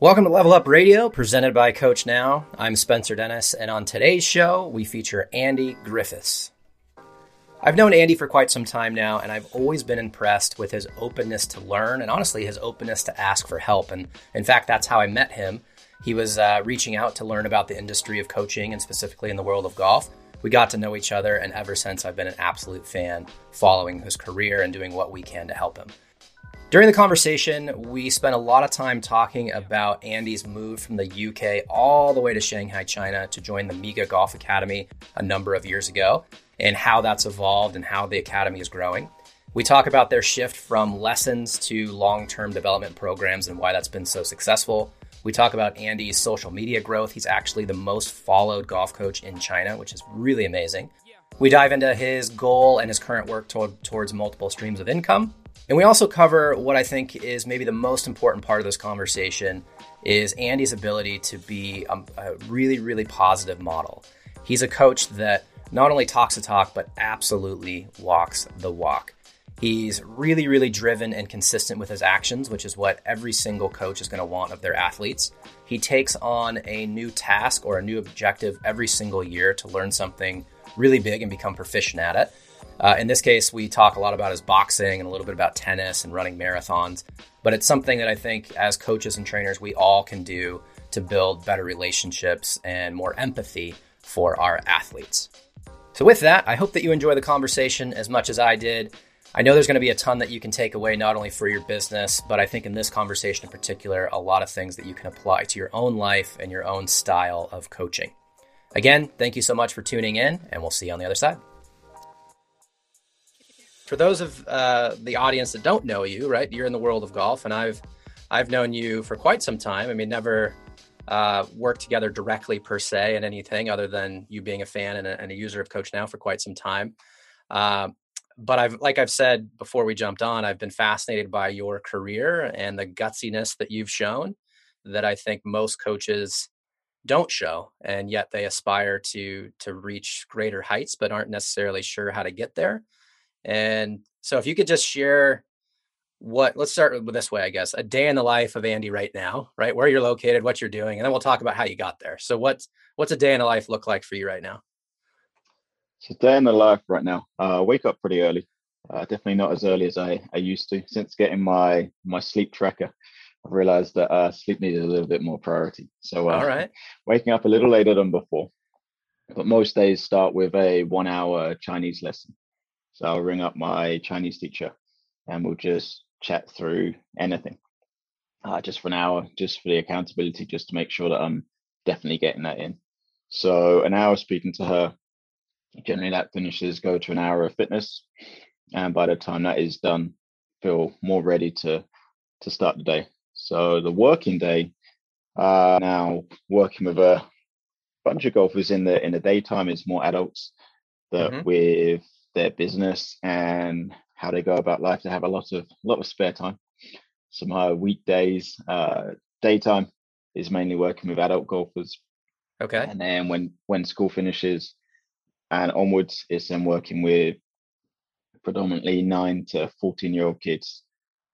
Welcome to Level Up Radio, presented by Coach Now. I'm Spencer Dennis, and on today's show, we feature Andy Griffiths. I've known Andy for quite some time now, and I've always been impressed with his openness to learn and honestly his openness to ask for help. And in fact, that's how I met him. He was uh, reaching out to learn about the industry of coaching and specifically in the world of golf. We got to know each other, and ever since, I've been an absolute fan, following his career and doing what we can to help him. During the conversation, we spent a lot of time talking about Andy's move from the UK all the way to Shanghai, China to join the Miga Golf Academy a number of years ago and how that's evolved and how the academy is growing. We talk about their shift from lessons to long term development programs and why that's been so successful. We talk about Andy's social media growth. He's actually the most followed golf coach in China, which is really amazing. We dive into his goal and his current work toward, towards multiple streams of income. And we also cover what I think is maybe the most important part of this conversation is Andy's ability to be a, a really, really positive model. He's a coach that not only talks the talk, but absolutely walks the walk. He's really, really driven and consistent with his actions, which is what every single coach is going to want of their athletes. He takes on a new task or a new objective every single year to learn something really big and become proficient at it. Uh, in this case, we talk a lot about his boxing and a little bit about tennis and running marathons. But it's something that I think as coaches and trainers, we all can do to build better relationships and more empathy for our athletes. So, with that, I hope that you enjoy the conversation as much as I did. I know there's going to be a ton that you can take away, not only for your business, but I think in this conversation in particular, a lot of things that you can apply to your own life and your own style of coaching. Again, thank you so much for tuning in, and we'll see you on the other side for those of uh, the audience that don't know you, right? You're in the world of golf, and I've I've known you for quite some time. I mean, never uh, worked together directly per se in anything other than you being a fan and a, and a user of Coach Now for quite some time. Uh, but I've, like I've said before we jumped on, I've been fascinated by your career and the gutsiness that you've shown that I think most coaches don't show, and yet they aspire to to reach greater heights, but aren't necessarily sure how to get there. And so if you could just share what let's start with this way, I guess, a day in the life of Andy right now, right? Where you're located, what you're doing, and then we'll talk about how you got there. So what's what's a day in the life look like for you right now? So day in the life right now. Uh, wake up pretty early. Uh, definitely not as early as I, I used to. Since getting my my sleep tracker, I've realized that uh, sleep needed a little bit more priority. So uh, all right, waking up a little later than before. But most days start with a one hour Chinese lesson. So I'll ring up my Chinese teacher and we'll just chat through anything uh, just for an hour, just for the accountability, just to make sure that I'm definitely getting that in. So an hour speaking to her, generally that finishes, go to an hour of fitness. And by the time that is done, feel more ready to to start the day. So the working day, uh, now working with a bunch of golfers in the in the daytime is more adults that mm-hmm. with their business and how they go about life. They have a lot of lot of spare time. Some uh, weekdays, uh, daytime is mainly working with adult golfers. Okay. And then when when school finishes and onwards, it's then working with predominantly nine to fourteen year old kids,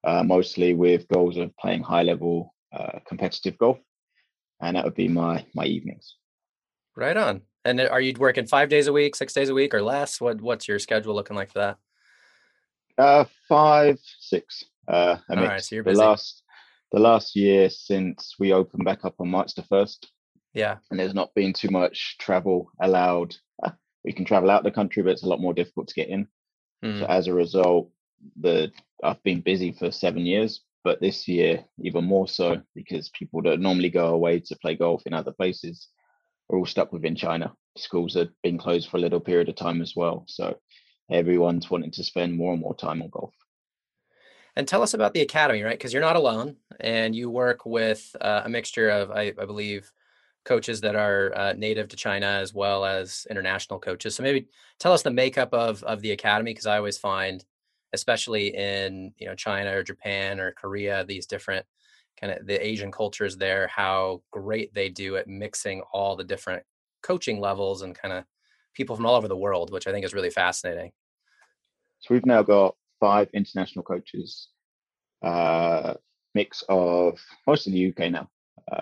uh, mostly with goals of playing high level uh, competitive golf, and that would be my my evenings. Right on. And are you working five days a week, six days a week, or less? What What's your schedule looking like for that? Uh, five, six. Uh, All right, so you're busy. The last, the last year since we opened back up on March the first. Yeah. And there's not been too much travel allowed. We can travel out the country, but it's a lot more difficult to get in. Mm. So hmm. as a result, the I've been busy for seven years, but this year even more so because people that normally go away to play golf in other places are all stuck within China. Schools have been closed for a little period of time as well. So everyone's wanting to spend more and more time on golf. And tell us about the academy, right? Because you're not alone, and you work with uh, a mixture of, I, I, believe, coaches that are uh, native to China as well as international coaches. So maybe tell us the makeup of of the academy, because I always find, especially in you know China or Japan or Korea, these different kind of the Asian cultures there, how great they do at mixing all the different coaching levels and kind of people from all over the world, which I think is really fascinating. So we've now got five international coaches, uh, mix of most of the UK now.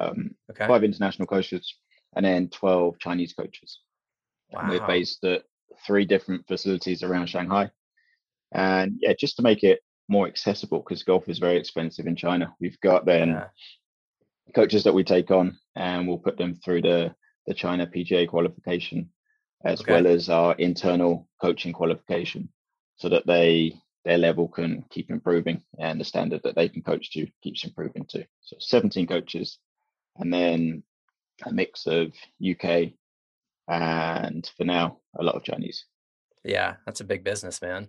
um, okay. five international coaches, and then 12 Chinese coaches. Wow. And we're based at three different facilities around Shanghai. And yeah, just to make it more accessible, because golf is very expensive in China, we've got then yeah. coaches that we take on and we'll put them through the, the China PGA qualification as okay. well as our internal coaching qualification so that they their level can keep improving and the standard that they can coach to keeps improving too. So 17 coaches and then a mix of UK and for now a lot of Chinese. Yeah, that's a big business, man.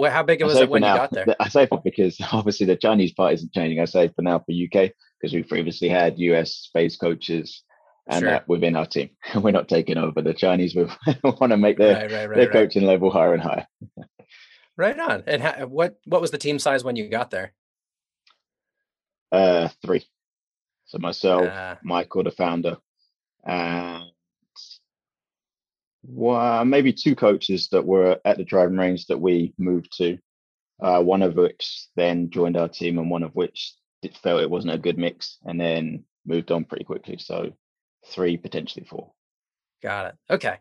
Well, how big was it when now, you got there? I say for because obviously the Chinese part isn't changing. I say for now for UK because we previously had US space coaches and sure. within our team. We're not taking over. The Chinese we want to make their right, right, right, their coaching level higher and higher. right on. And how, what what was the team size when you got there? Uh, three. So myself, uh, Michael, the founder, and well, maybe two coaches that were at the driving range that we moved to. Uh, one of which then joined our team, and one of which felt it wasn't a good mix, and then moved on pretty quickly. So three, potentially four. Got it. Okay.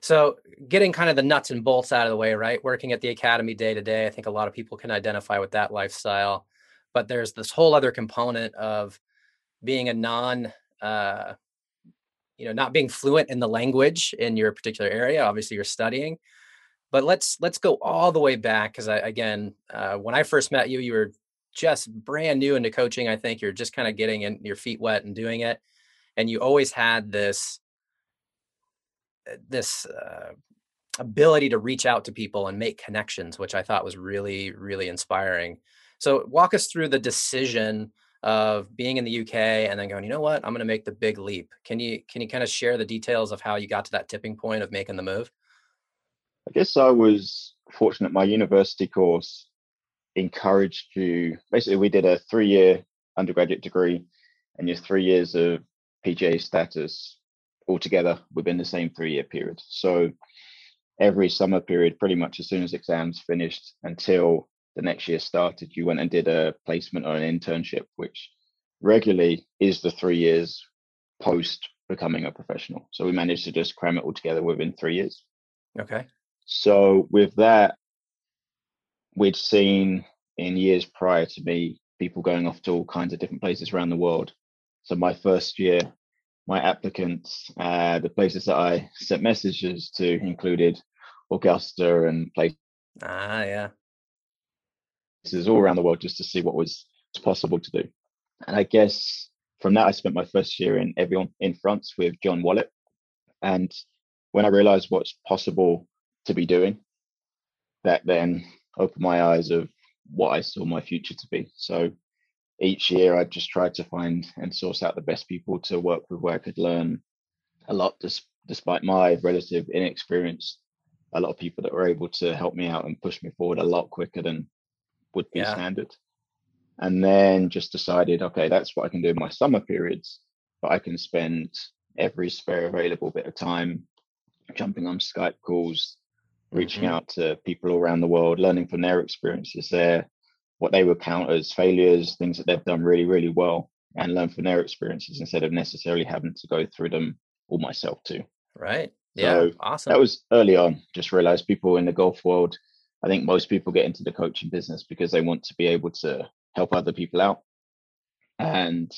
So getting kind of the nuts and bolts out of the way, right? Working at the academy day to day, I think a lot of people can identify with that lifestyle. But there's this whole other component of being a non, uh, you know, not being fluent in the language in your particular area. Obviously, you're studying, but let's let's go all the way back because I again, uh, when I first met you, you were just brand new into coaching. I think you're just kind of getting in your feet wet and doing it and you always had this uh, this uh, ability to reach out to people and make connections which i thought was really really inspiring so walk us through the decision of being in the uk and then going you know what? I'm going to make the big leap. Can you can you kind of share the details of how you got to that tipping point of making the move? I guess i was fortunate my university course encouraged you basically we did a three year undergraduate degree and your three years of PGA status altogether within the same three year period. So every summer period, pretty much as soon as exams finished until the next year started, you went and did a placement or an internship, which regularly is the three years post becoming a professional. So we managed to just cram it all together within three years. Okay. So with that, we'd seen in years prior to me people going off to all kinds of different places around the world so my first year, my applicants, uh, the places that I sent messages to included Augusta and places. Ah, yeah. Places all around the world just to see what was possible to do. And I guess from that, I spent my first year in Evian in France with John Wallet. And when I realized what's possible to be doing, that then opened my eyes of what I saw my future to be. So each year I just tried to find and source out the best people to work with where I could learn a lot despite my relative inexperience. A lot of people that were able to help me out and push me forward a lot quicker than would be yeah. standard. And then just decided, okay, that's what I can do in my summer periods, but I can spend every spare available bit of time jumping on Skype calls, reaching mm-hmm. out to people all around the world, learning from their experiences there, what they would count as failures, things that they've done really, really well, and learn from their experiences instead of necessarily having to go through them all myself too. Right. Yeah. Awesome. That was early on. Just realized people in the golf world. I think most people get into the coaching business because they want to be able to help other people out. And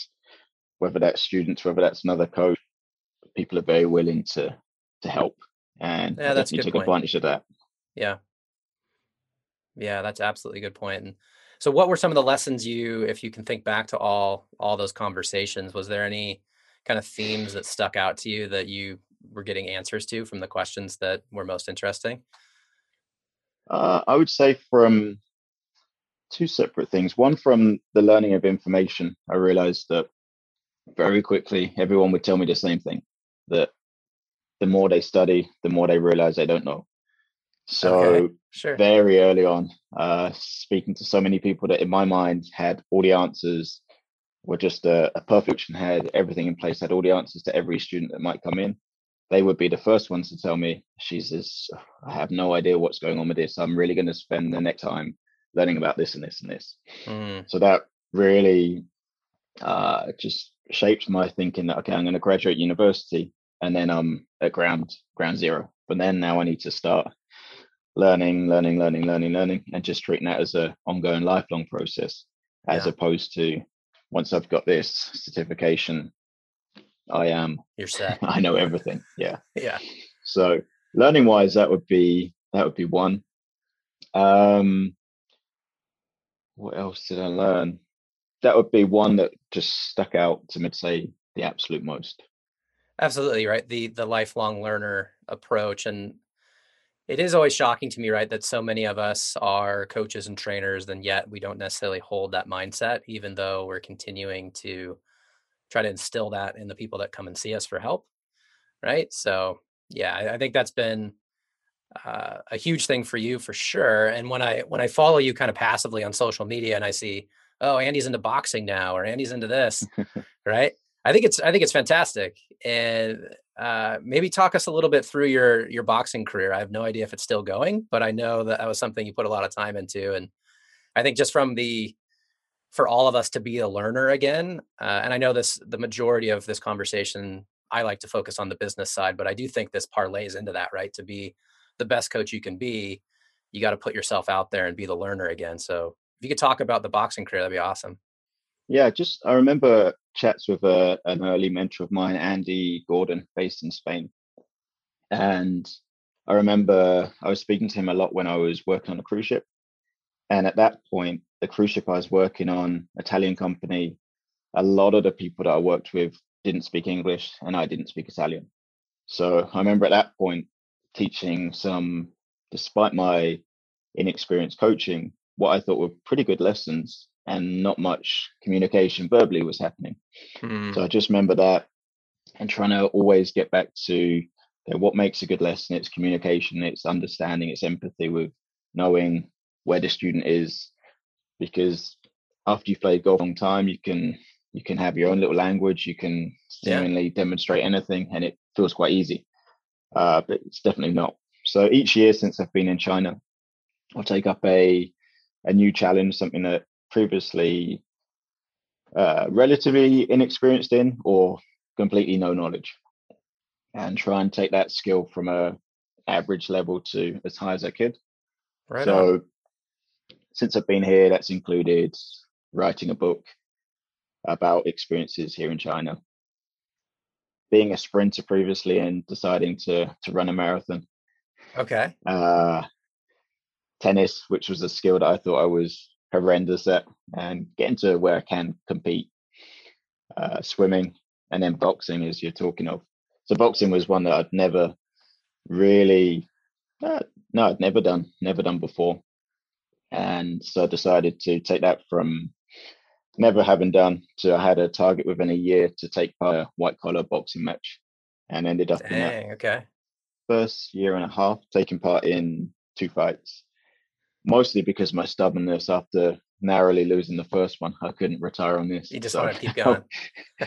whether that's students, whether that's another coach, people are very willing to to help. And yeah, that's you took point. advantage of that. Yeah. Yeah, that's absolutely good point. And so what were some of the lessons you, if you can think back to all all those conversations, was there any kind of themes that stuck out to you that you were getting answers to from the questions that were most interesting? Uh, I would say from two separate things. One from the learning of information, I realized that very quickly everyone would tell me the same thing that the more they study, the more they realize they don't know. So okay, sure. very early on, uh, speaking to so many people that in my mind had all the answers, were just a, a perfection, had everything in place, had all the answers to every student that might come in. They would be the first ones to tell me, Jesus, I have no idea what's going on with this. I'm really going to spend the next time learning about this and this and this. Mm. So that really uh, just shaped my thinking that okay, I'm going to graduate university and then I'm at ground ground zero. But then now I need to start learning, learning, learning, learning, learning, and just treating that as a ongoing lifelong process, as yeah. opposed to once I've got this certification, I am you're set. I know everything. Yeah. Yeah. So learning wise, that would be that would be one. Um what else did I learn? That would be one that just stuck out to me To say the absolute most. Absolutely right. The the lifelong learner approach and it is always shocking to me, right, that so many of us are coaches and trainers, and yet we don't necessarily hold that mindset, even though we're continuing to try to instill that in the people that come and see us for help. Right. So, yeah, I, I think that's been uh, a huge thing for you for sure. And when I when I follow you kind of passively on social media and I see, oh, Andy's into boxing now, or Andy's into this, right? I think it's I think it's fantastic. And uh, maybe talk us a little bit through your your boxing career. I have no idea if it's still going, but I know that that was something you put a lot of time into, and I think just from the for all of us to be a learner again, uh, and I know this the majority of this conversation I like to focus on the business side, but I do think this parlays into that, right? To be the best coach you can be, you got to put yourself out there and be the learner again. So if you could talk about the boxing career, that'd be awesome. Yeah, just I remember chats with a, uh, an early mentor of mine, Andy Gordon, based in Spain. And I remember I was speaking to him a lot when I was working on a cruise ship. And at that point, the cruise ship I was working on, Italian company, a lot of the people that I worked with didn't speak English and I didn't speak Italian. So I remember at that point teaching some, despite my inexperienced coaching, what I thought were pretty good lessons and not much communication verbally was happening. Mm. So I just remember that and trying to always get back to what makes a good lesson. It's communication, it's understanding, it's empathy with knowing where the student is. Because after you've played golf a long time, you can you can have your own little language. You can seemingly yeah. demonstrate anything, and it feels quite easy. Uh, but it's definitely not. So each year since I've been in China, I'll take up a a new challenge, something that previously uh, relatively inexperienced in or completely no knowledge and try and take that skill from a average level to as high as I could. Right so on. Since I've been here, that's included writing a book about experiences here in China, being a sprinter previously and deciding to to run a marathon. Okay. Uh, tennis, which was a skill that I thought I was horrendous at and getting to where I can compete. Uh, swimming and then boxing, as you're talking of. So boxing was one that I'd never really, uh, no, I'd never done, never done before, and so I decided to take that from never having done to I had a target within a year to take part a white collar boxing match, and ended up Dang, in that okay. first year and a half taking part in two fights mostly because my stubbornness after narrowly losing the first one, I couldn't retire on this. You just so want to keep going.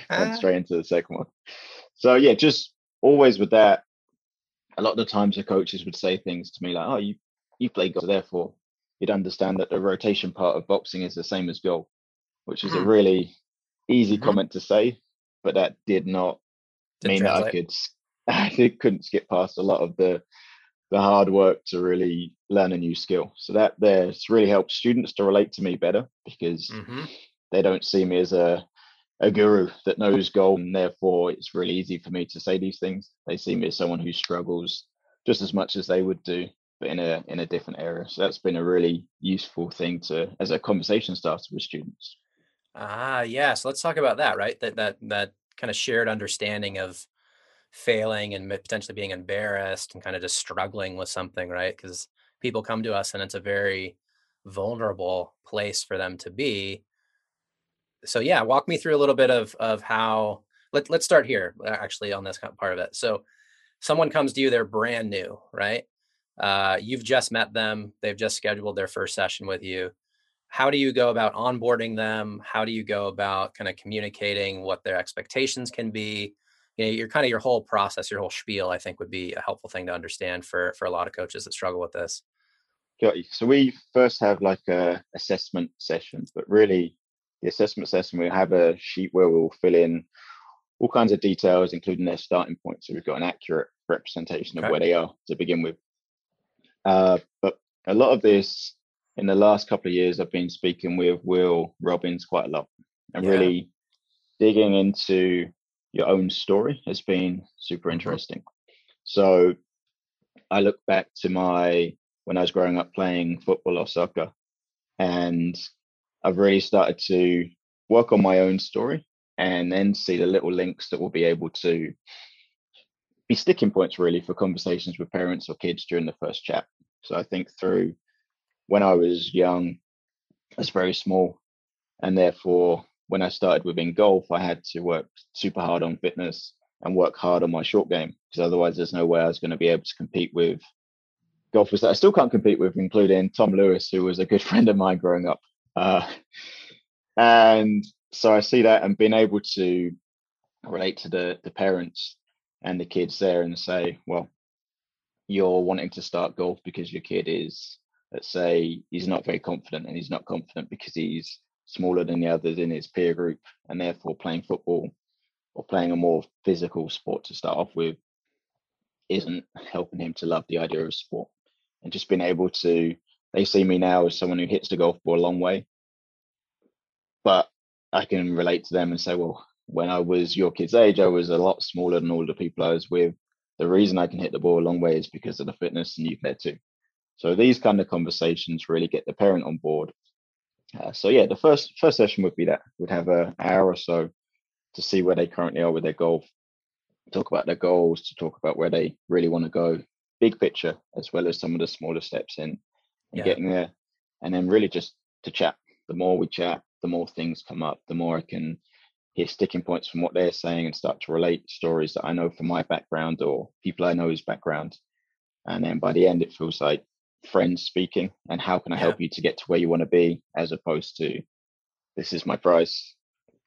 went straight into the second one. So yeah, just always with that. A lot of the times the coaches would say things to me like, "Oh, you you play golf, therefore you'd understand that the rotation part of boxing is the same as golf," which is a hmm. really easy mm-hmm. comment to say, but that did not did mean translate. that I could I couldn't skip past a lot of the the hard work to really learn a new skill. So that there's really helped students to relate to me better because mm-hmm. they don't see me as a a guru that knows goal and therefore it's really easy for me to say these things. They see me as someone who struggles just as much as they would do, but in a in a different area. So that's been a really useful thing to as a conversation starter with students. Ah. Yeah. So let's talk about that, right? That that that kind of shared understanding of failing and potentially being embarrassed and kind of just struggling with something, right? Because people come to us and it's a very vulnerable place for them to be. So yeah, walk me through a little bit of of how let, let's start here actually on this part of it. So someone comes to you, they're brand new, right? Uh, you've just met them, they've just scheduled their first session with you. How do you go about onboarding them? How do you go about kind of communicating what their expectations can be? you know, your kind of your whole process, your whole spiel, I think would be a helpful thing to understand for for a lot of coaches that struggle with this. Got you. So we first have like a assessment session, but really the assessment session, we have a sheet where we'll fill in all kinds of details, including their starting point. So we've got an accurate representation of Okay. where they are to begin with. Uh, but a lot of this in the last couple of years, I've been speaking with Will Robins quite a lot and Yeah. really digging into your own story has been super interesting. So I look back to my when I was growing up playing football or soccer, and I've really started to work on my own story and then see the little links that will be able to be sticking points really for conversations with parents or kids during the first chat. So I think through when I was young, I was very small, and therefore when I started within golf, I had to work super hard on fitness and work hard on my short game because otherwise there's no way I was going to be able to compete with golfers that I still can't compete with, including Tom Lewis, who was a good friend of mine growing up. Uh, and so I see that and being able to relate to the the parents and the kids there and say, well, you're wanting to start golf because your kid is, let's say, he's not very confident and he's not confident because he's smaller than the others in his peer group and therefore playing football or playing a more physical sport to start off with isn't helping him to love the idea of sport. And just being able to they see me now as someone who hits the golf ball a long way but i can relate to them and say well when i was your kid's age i was a lot smaller than all the people i was with. The reason i can hit the ball a long way is because of the fitness and you can too. So these kind of conversations really get the parent on board. Uh, so yeah the first first session would be that. We'd have an hour or so to see where they currently are with their golf talk about their goals to talk about where they really want to go big picture as well as some of the smaller steps in Yeah. getting there. And then really just to chat. The more we chat the more things come up the more i can hear sticking points from what they're saying and start to relate stories that i know from my background or people i know's background and then by the end it feels like friends speaking and how can i Yeah. help you to get to where you want to be as opposed to this is my price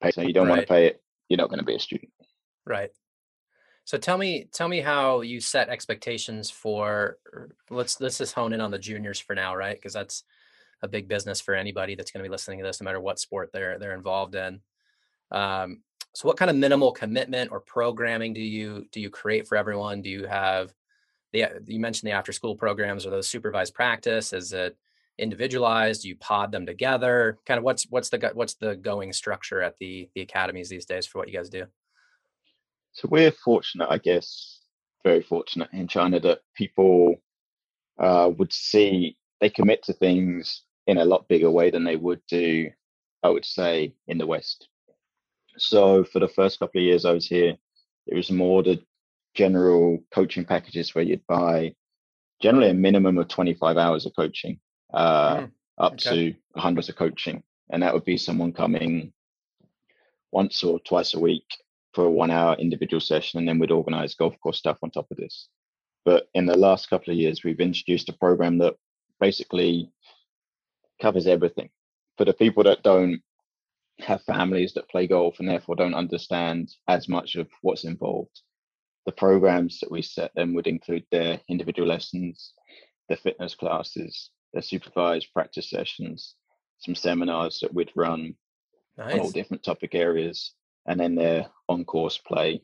pay so you don't want to pay it you're not going to be a student Right. So tell me, tell me how you set expectations for. Er, let's let's just hone in on the juniors for now, right? Because that's a big business for anybody that's going to be listening to this, no matter what sport they're they're involved in. Um, so, what kind of minimal commitment or programming do you do you create for everyone? Do you have the you mentioned the after school programs? or those supervised practice? Is it individualized? Do you pod them together? Kind of what's what's the what's the going structure at the the academies these days for what you guys do? So we're fortunate, I guess, very fortunate in China that people uh, would see they commit to things in a lot bigger way than they would do, I would say, in the West. So for the first couple of years I was here, it was more the general coaching packages where you'd buy generally a minimum of 25 hours of coaching, uh, Mm, up okay. to hundreds of coaching. And that would be someone coming once or twice a week for a one hour individual session, and then we'd organize golf course stuff on top of this. But in the last couple of years, we've introduced a program that basically covers everything. For the people that don't have families that play golf and therefore don't understand as much of what's involved, the programs that we set them would include their individual lessons, their fitness classes, their supervised practice sessions, some seminars that we'd run on all different topic areas, and then their on course play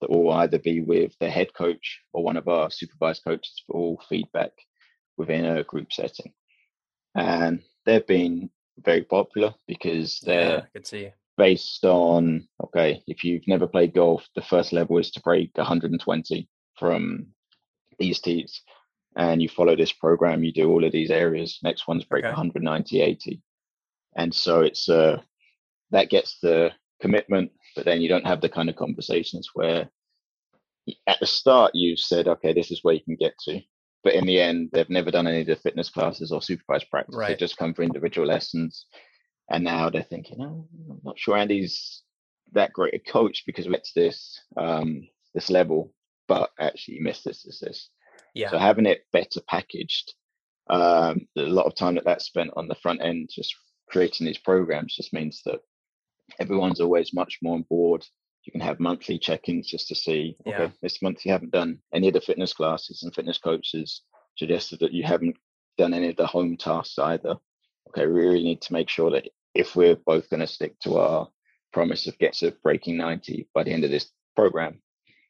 that will either be with their head coach or one of our supervised coaches for all feedback within a group setting. And they've been very popular because they're I could see. based on okay, if you've never played golf, the first level is to break 120 from these tees. And you follow this program, you do all of these areas. Next one's break Okay. 190, 80. And so it's uh that gets the commitment, but then you don't have the kind of conversations where at the start you said, okay, this is where you can get to. But in the end, they've never done any of the fitness classes or supervised practice. They Right. just come for individual lessons. And now they're thinking, oh, I'm not sure Andy's that great a coach because we get to this um, this level, but actually you missed this, this, this. Yeah. So having it better packaged, um, a lot of time that that's spent on the front end just creating these programs just means that everyone's always much more on board. You can have monthly check-ins just to see, okay, Yeah. this month you haven't done any of the fitness classes and fitness coaches suggested that you haven't done any of the home tasks either. Okay, we really need to make sure that if we're both going to stick to our promise of get to breaking 90 by the end of this program,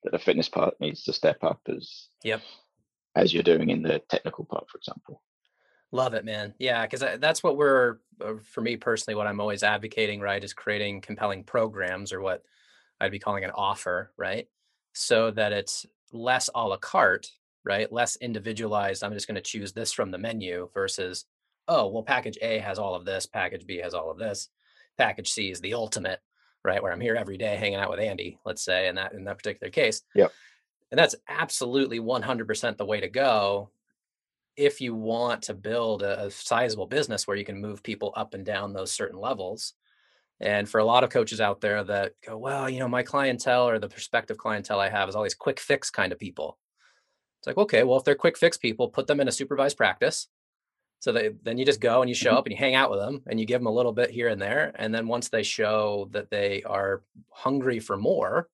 that the fitness part needs to step up as yep as you're doing in the technical part, for example. Love it, man. Yeah, because that's what we're, uh, for me personally, what I'm always advocating, right, is creating compelling programs or what I'd be calling an offer, right? So that it's less a la carte, right? Less individualized. I'm just going to choose this from the menu versus, oh, well, package A has all of this, package B has all of this, package C is the ultimate, right? Where I'm here every day hanging out with Andy, let's say, in that in that particular case. Yep. And that's absolutely 100% the way to go if you want to build a, a sizable business where you can move people up and down those certain levels. And for a lot of coaches out there that go, well, you know, my clientele or the prospective clientele I have is all these quick fix kind of people. It's like, okay, well, if they're quick fix people, put them in a supervised practice. So they, then you just go and you show mm-hmm. up and you hang out with them and you give them a little bit here and there. And then once they show that they are hungry for more,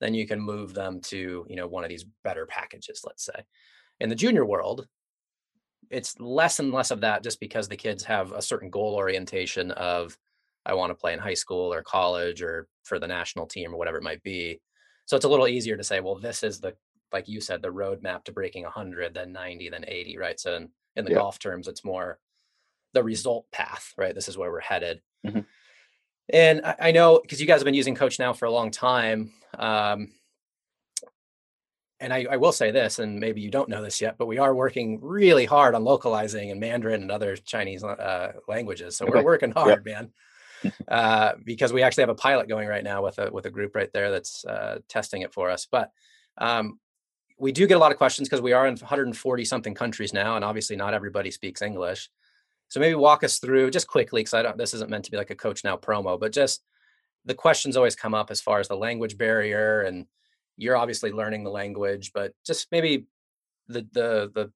then you can move them to, you know, one of these better packages, let's say. In the junior world, it's less and less of that just because the kids have a certain goal orientation of I want to play in high school or college or for the national team or whatever it might be. So it's a little easier to say, well, this is the like you said, the roadmap to breaking 100, then 90, then 80, right? So in, in the yeah. golf terms, it's more the result path, right? This is where we're headed. Mm-hmm. And I, I know because you guys have been using Coach now for a long time. Um, and I, I, will say this, and maybe you don't know this yet, but we are working really hard on localizing in Mandarin and other Chinese uh, languages. So we're working hard, yep. man. Uh, because we actually have a pilot going right now with a with a group right there that's uh, testing it for us. But um, we do get a lot of questions because we are in 140 something countries now, and obviously not everybody speaks English. So maybe walk us through just quickly, because I don't. This isn't meant to be like a coach now promo, but just the questions always come up as far as the language barrier and you're obviously learning the language, but just maybe the the the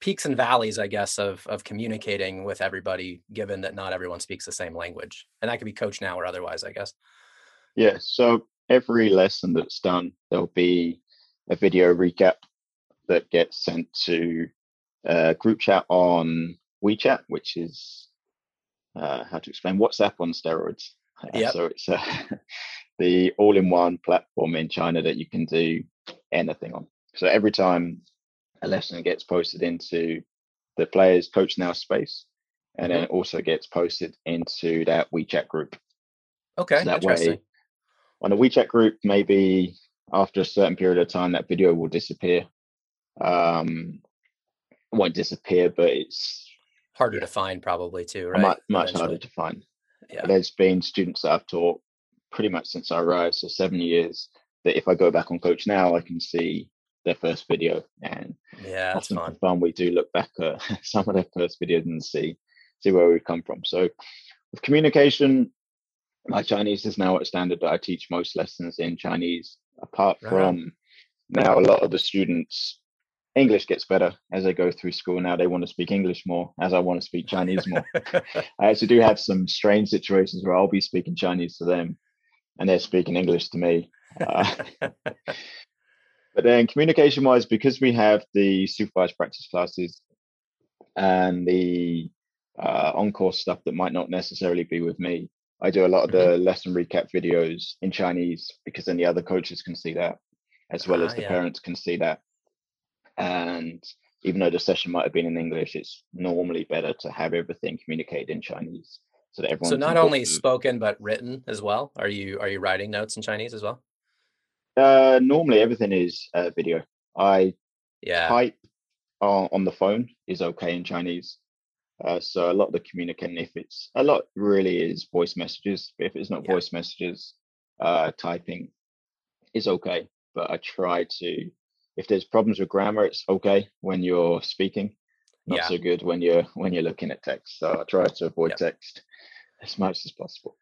peaks and valleys, I guess, of of communicating with everybody, given that not everyone speaks the same language, and that could be coach now or otherwise, I guess. Yeah. So every lesson that's done, there'll be a video recap that gets sent to a group chat on WeChat, which is uh, how to explain WhatsApp on steroids. Yeah. So it's uh, the all-in-one platform in China that you can do anything on. So every time a lesson gets posted into the players coach now space, and then it mm-hmm. also gets posted into that WeChat group. Okay, so that way, on a WeChat group, maybe after a certain period of time, that video will disappear. Um, won't disappear, but it's harder to find, probably too, right? Much, much harder to find. Yeah. There's been students that I've taught pretty much since I arrived, so seven years, that if I go back on Coach now, I can see their first video. And yeah, that's fun. fun. We do look back at some of their first videos and see see where we've come from. So with communication, my Chinese is now at standard that I teach most lessons in Chinese. Apart right. from now, a lot of the students English gets better as I go through school. Now they want to speak English more as I want to speak Chinese more. I actually do have some strange situations where I'll be speaking Chinese to them and they're speaking English to me. Uh, but then communication wise, because we have the supervised practice classes and the uh, on course stuff that might not necessarily be with me, I do a lot of the mm-hmm. lesson recap videos in Chinese because then the other coaches can see that as well as ah, the yeah. parents can see that. And even though the session might have been in English, it's normally better to have everything communicated in Chinese so that everyone. So not only spoken but written as well. Are you are you writing notes in Chinese as well? Uh, normally everything is uh, video. I yeah type on, on the phone is okay in Chinese. Uh, so a lot of the communicating, if it's a lot, really is voice messages. If it's not yeah. voice messages, uh, typing is okay. But I try to, if there's problems with grammar, it's okay when you're speaking. Not yeah. so good when you're when you're looking at text. So I try to avoid yep. text as much as possible.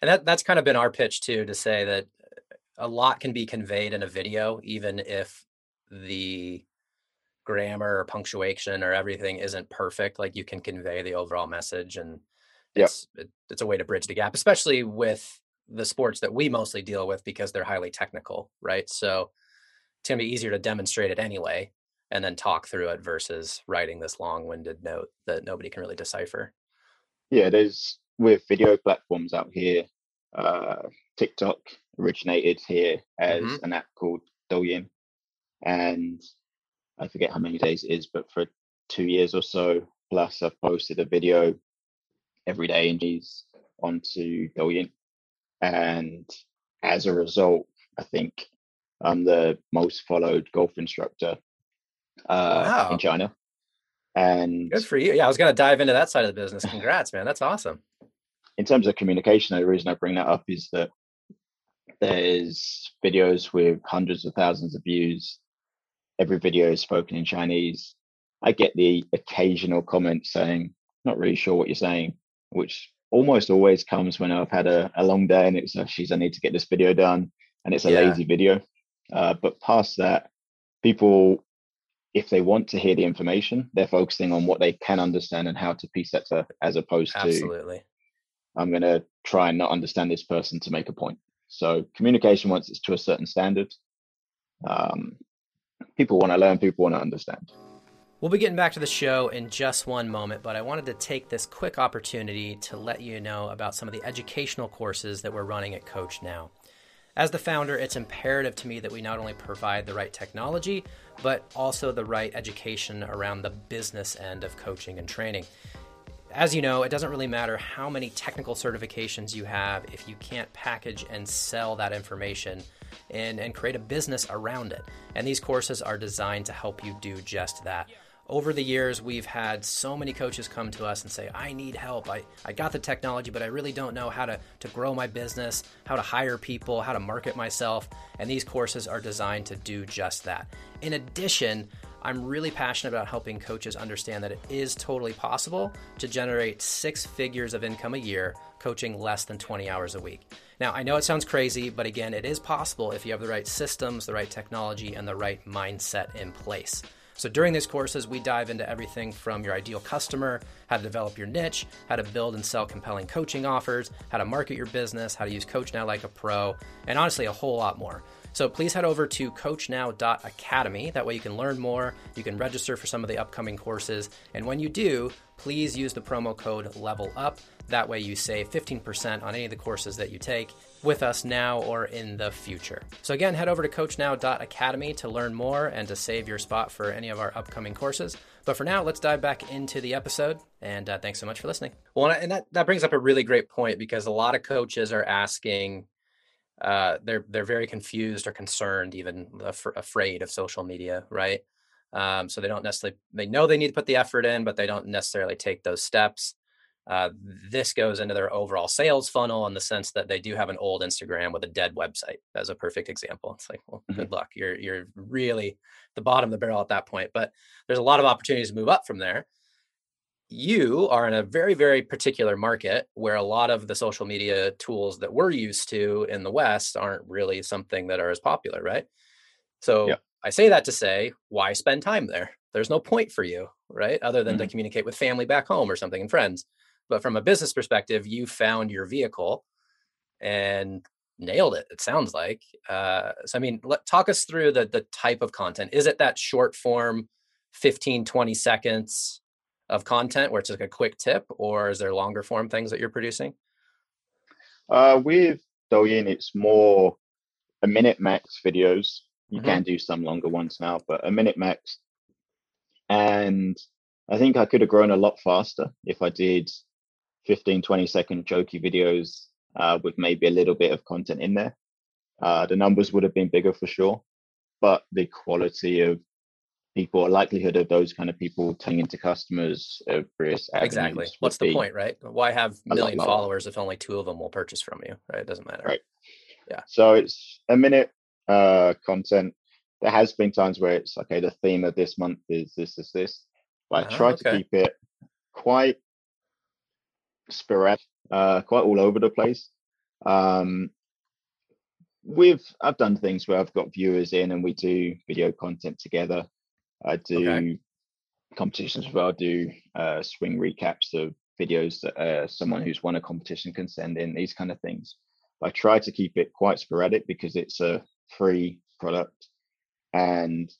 And that that's kind of been our pitch too to say that a lot can be conveyed in a video, even if the grammar or punctuation or everything isn't perfect. Like you can convey the overall message, and it's it, it's a way to bridge the gap, especially with the sports that we mostly deal with because they're highly technical, right? So it's gonna be easier to demonstrate it anyway, and then talk through it versus writing this long-winded note that nobody can really decipher. Yeah, there's with video platforms out here, uh, TikTok originated here as mm-hmm. an app called Douyin, and I forget how many days it is, but for two years or so plus, I've posted a video every day in these onto Douyin, and as a result, I think I'm the most followed golf instructor uh, wow. in China. And good for you. Yeah, I was going to dive into that side of the business. Congrats, man. That's awesome. In terms of communication, the reason I bring that up is that there's videos with hundreds of thousands of views. Every video is spoken in Chinese. I get the occasional comment saying, not really sure what you're saying, which almost always comes when I've had a, a long day and it's, oh, geez, I need to get this video done. And it's a yeah. lazy video. Uh, but past that, people if they want to hear the information, they're focusing on what they can understand and how to piece that to, as opposed Absolutely. to I'm going to try and not understand this person to make a point. So communication, once it's to a certain standard, um, people want to learn, people want to understand. We'll be getting back to the show in just one moment, but I wanted to take this quick opportunity to let you know about some of the educational courses that we're running at Coach Now. As the founder, it's imperative to me that we not only provide the right technology, but also the right education around the business end of coaching and training. As you know, it doesn't really matter how many technical certifications you have if you can't package and sell that information and, and create a business around it. And these courses are designed to help you do just that over the years, we've had so many coaches come to us and say, I need help. I, I got the technology, but I really don't know how to, to grow my business, how to hire people, how to market myself. And these courses are designed to do just that. In addition, I'm really passionate about helping coaches understand that it is totally possible to generate six figures of income a year coaching less than 20 hours a week. Now, I know it sounds crazy, but again, it is possible if you have the right systems, the right technology, and the right mindset in place. So during these courses, we dive into everything from your ideal customer, how to develop your niche, how to build and sell compelling coaching offers, how to market your business, how to use Coach Now like a pro, and honestly, a whole lot more. So please head over to coachnow.academy. That way you can learn more, you can register for some of the upcoming courses, and when you do, please use the promo code LEVEL UP. That way you save 15% on any of the courses that you take with us now or in the future. So again, head over to coachnow.academy to learn more and to save your spot for any of our upcoming courses. But for now, let's dive back into the episode. And uh, thanks so much for listening. Well, and that, that brings up a really great point because a lot of coaches are asking uh, they're they're very confused or concerned, even af- afraid of social media, right? Um, so they don't necessarily they know they need to put the effort in, but they don't necessarily take those steps. Uh, this goes into their overall sales funnel in the sense that they do have an old Instagram with a dead website. As a perfect example. It's like, well, mm-hmm. good luck. You're you're really the bottom of the barrel at that point. But there's a lot of opportunities to move up from there you are in a very very particular market where a lot of the social media tools that we're used to in the west aren't really something that are as popular right so yeah. i say that to say why spend time there there's no point for you right other than mm-hmm. to communicate with family back home or something and friends but from a business perspective you found your vehicle and nailed it it sounds like uh, so i mean let, talk us through the the type of content is it that short form 15 20 seconds of content where it's like a quick tip, or is there longer form things that you're producing? Uh, with Douyin, it's more a minute max videos. You mm-hmm. can do some longer ones now, but a minute max. And I think I could have grown a lot faster if I did 15, 20 second jokey videos uh, with maybe a little bit of content in there. Uh, the numbers would have been bigger for sure, but the quality of people, a likelihood of those kind of people turning into customers of various exactly. What's the point, right? Why have a million followers if only two of them will purchase from you, right? It doesn't matter. Right. Yeah. So it's a minute uh, content. There has been times where it's okay. The theme of this month is this, is this. But I ah, try okay. to keep it quite sporadic, uh, quite all over the place. Um, we've I've done things where I've got viewers in and we do video content together. I do okay. competitions where well. I do uh, swing recaps of videos that uh, someone who's won a competition can send in, these kind of things. I try to keep it quite sporadic because it's a free product. And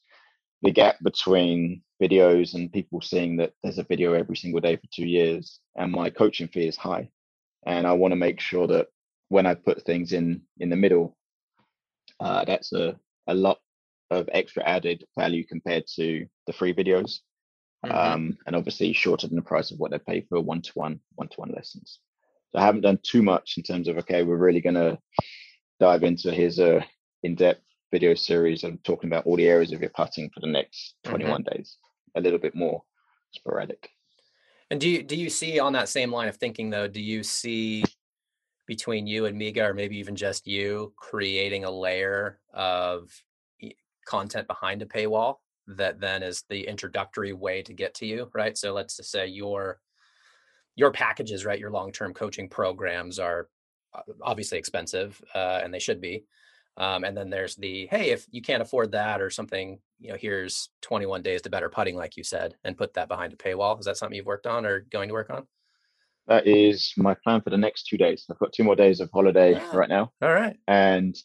the gap between videos and people seeing that there's a video every single day for two years and my coaching fee is high. and I want to make sure that when I put things in in the middle, uh, that's a a lot of extra added value compared to the free videos, mm-hmm. um, and obviously shorter than the price of what they pay for one to one one to one lessons. So I haven't done too much in terms of okay, we're really going to dive into his uh, in depth video series and talking about all the areas of your putting for the next 21 mm-hmm. days. A little bit more sporadic. And do you do you see on that same line of thinking though? Do you see between you and Miga, or maybe even just you, creating a layer of content behind a paywall that then is the introductory way to get to you, right? So let's just say your your packages, right? Your long term coaching programs are uh, obviously expensive, uh, and they should be. Um, and then there's the hey, if you can't afford that or something, you know, here's 21 days to better putting, like you said, and put that behind a paywall. Is that something you've worked on or going to work on? That is my plan for the next two days. I've got two more days of holiday right now. All right. And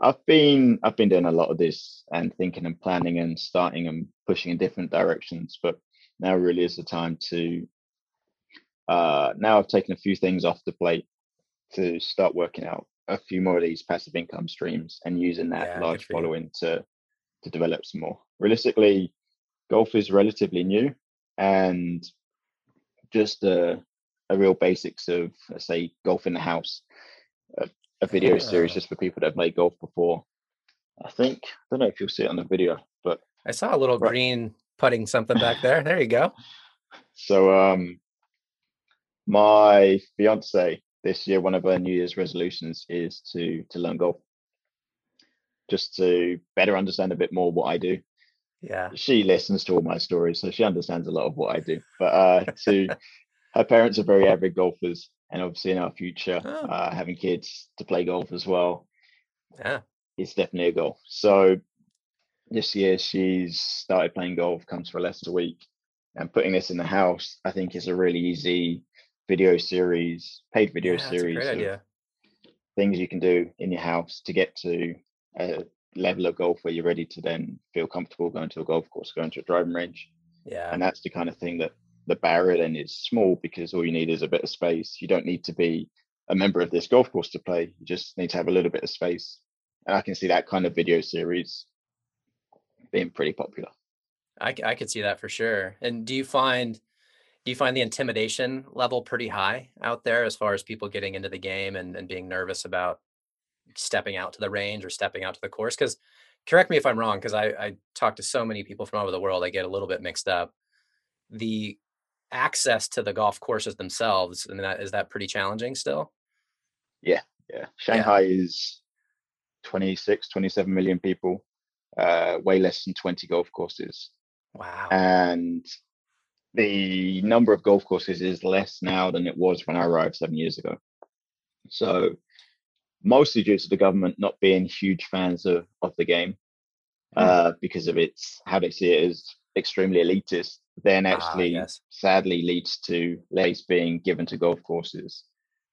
I've been I've been doing a lot of this and thinking and planning and starting and pushing in different directions. But now really is the time to uh now I've taken a few things off the plate to start working out a few more of these passive income streams and using that yeah, large following to to develop some more. Realistically, golf is relatively new and just a, a real basics of let's say golf in the house. A, a video series just for people that have played golf before. I think I don't know if you'll see it on the video, but I saw a little right. green putting something back there. There you go. So um my fiance this year, one of our New Year's resolutions is to to learn golf, just to better understand a bit more what I do. Yeah, she listens to all my stories, so she understands a lot of what I do. But uh, to her parents are very avid golfers, and obviously in our future, oh. uh, having kids to play golf as well. Yeah, it's definitely a goal. So this year she's started playing golf, comes for a lesson a week, and putting this in the house, I think is a really easy video series, paid video yeah, series things you can do in your house to get to a level of golf where you're ready to then feel comfortable going to a golf course, going to a driving range. Yeah. And that's the kind of thing that the barrier then is small because all you need is a bit of space. You don't need to be a member of this golf course to play. You just need to have a little bit of space. And I can see that kind of video series being pretty popular. I, I could see that for sure. And do you find do you find the intimidation level pretty high out there as far as people getting into the game and, and being nervous about stepping out to the range or stepping out to the course? Because correct me if I'm wrong, because I, I talk to so many people from all over the world, I get a little bit mixed up. The access to the golf courses themselves, I mean, that, is that pretty challenging still? Yeah, yeah. Shanghai yeah. is 26, 27 million people, uh, way less than 20 golf courses. Wow. And the number of golf courses is less now than it was when I arrived seven years ago. So, mostly due to the government not being huge fans of, of the game, hmm. uh, because of its how they see it as extremely elitist, then ah, actually yes. sadly leads to less being given to golf courses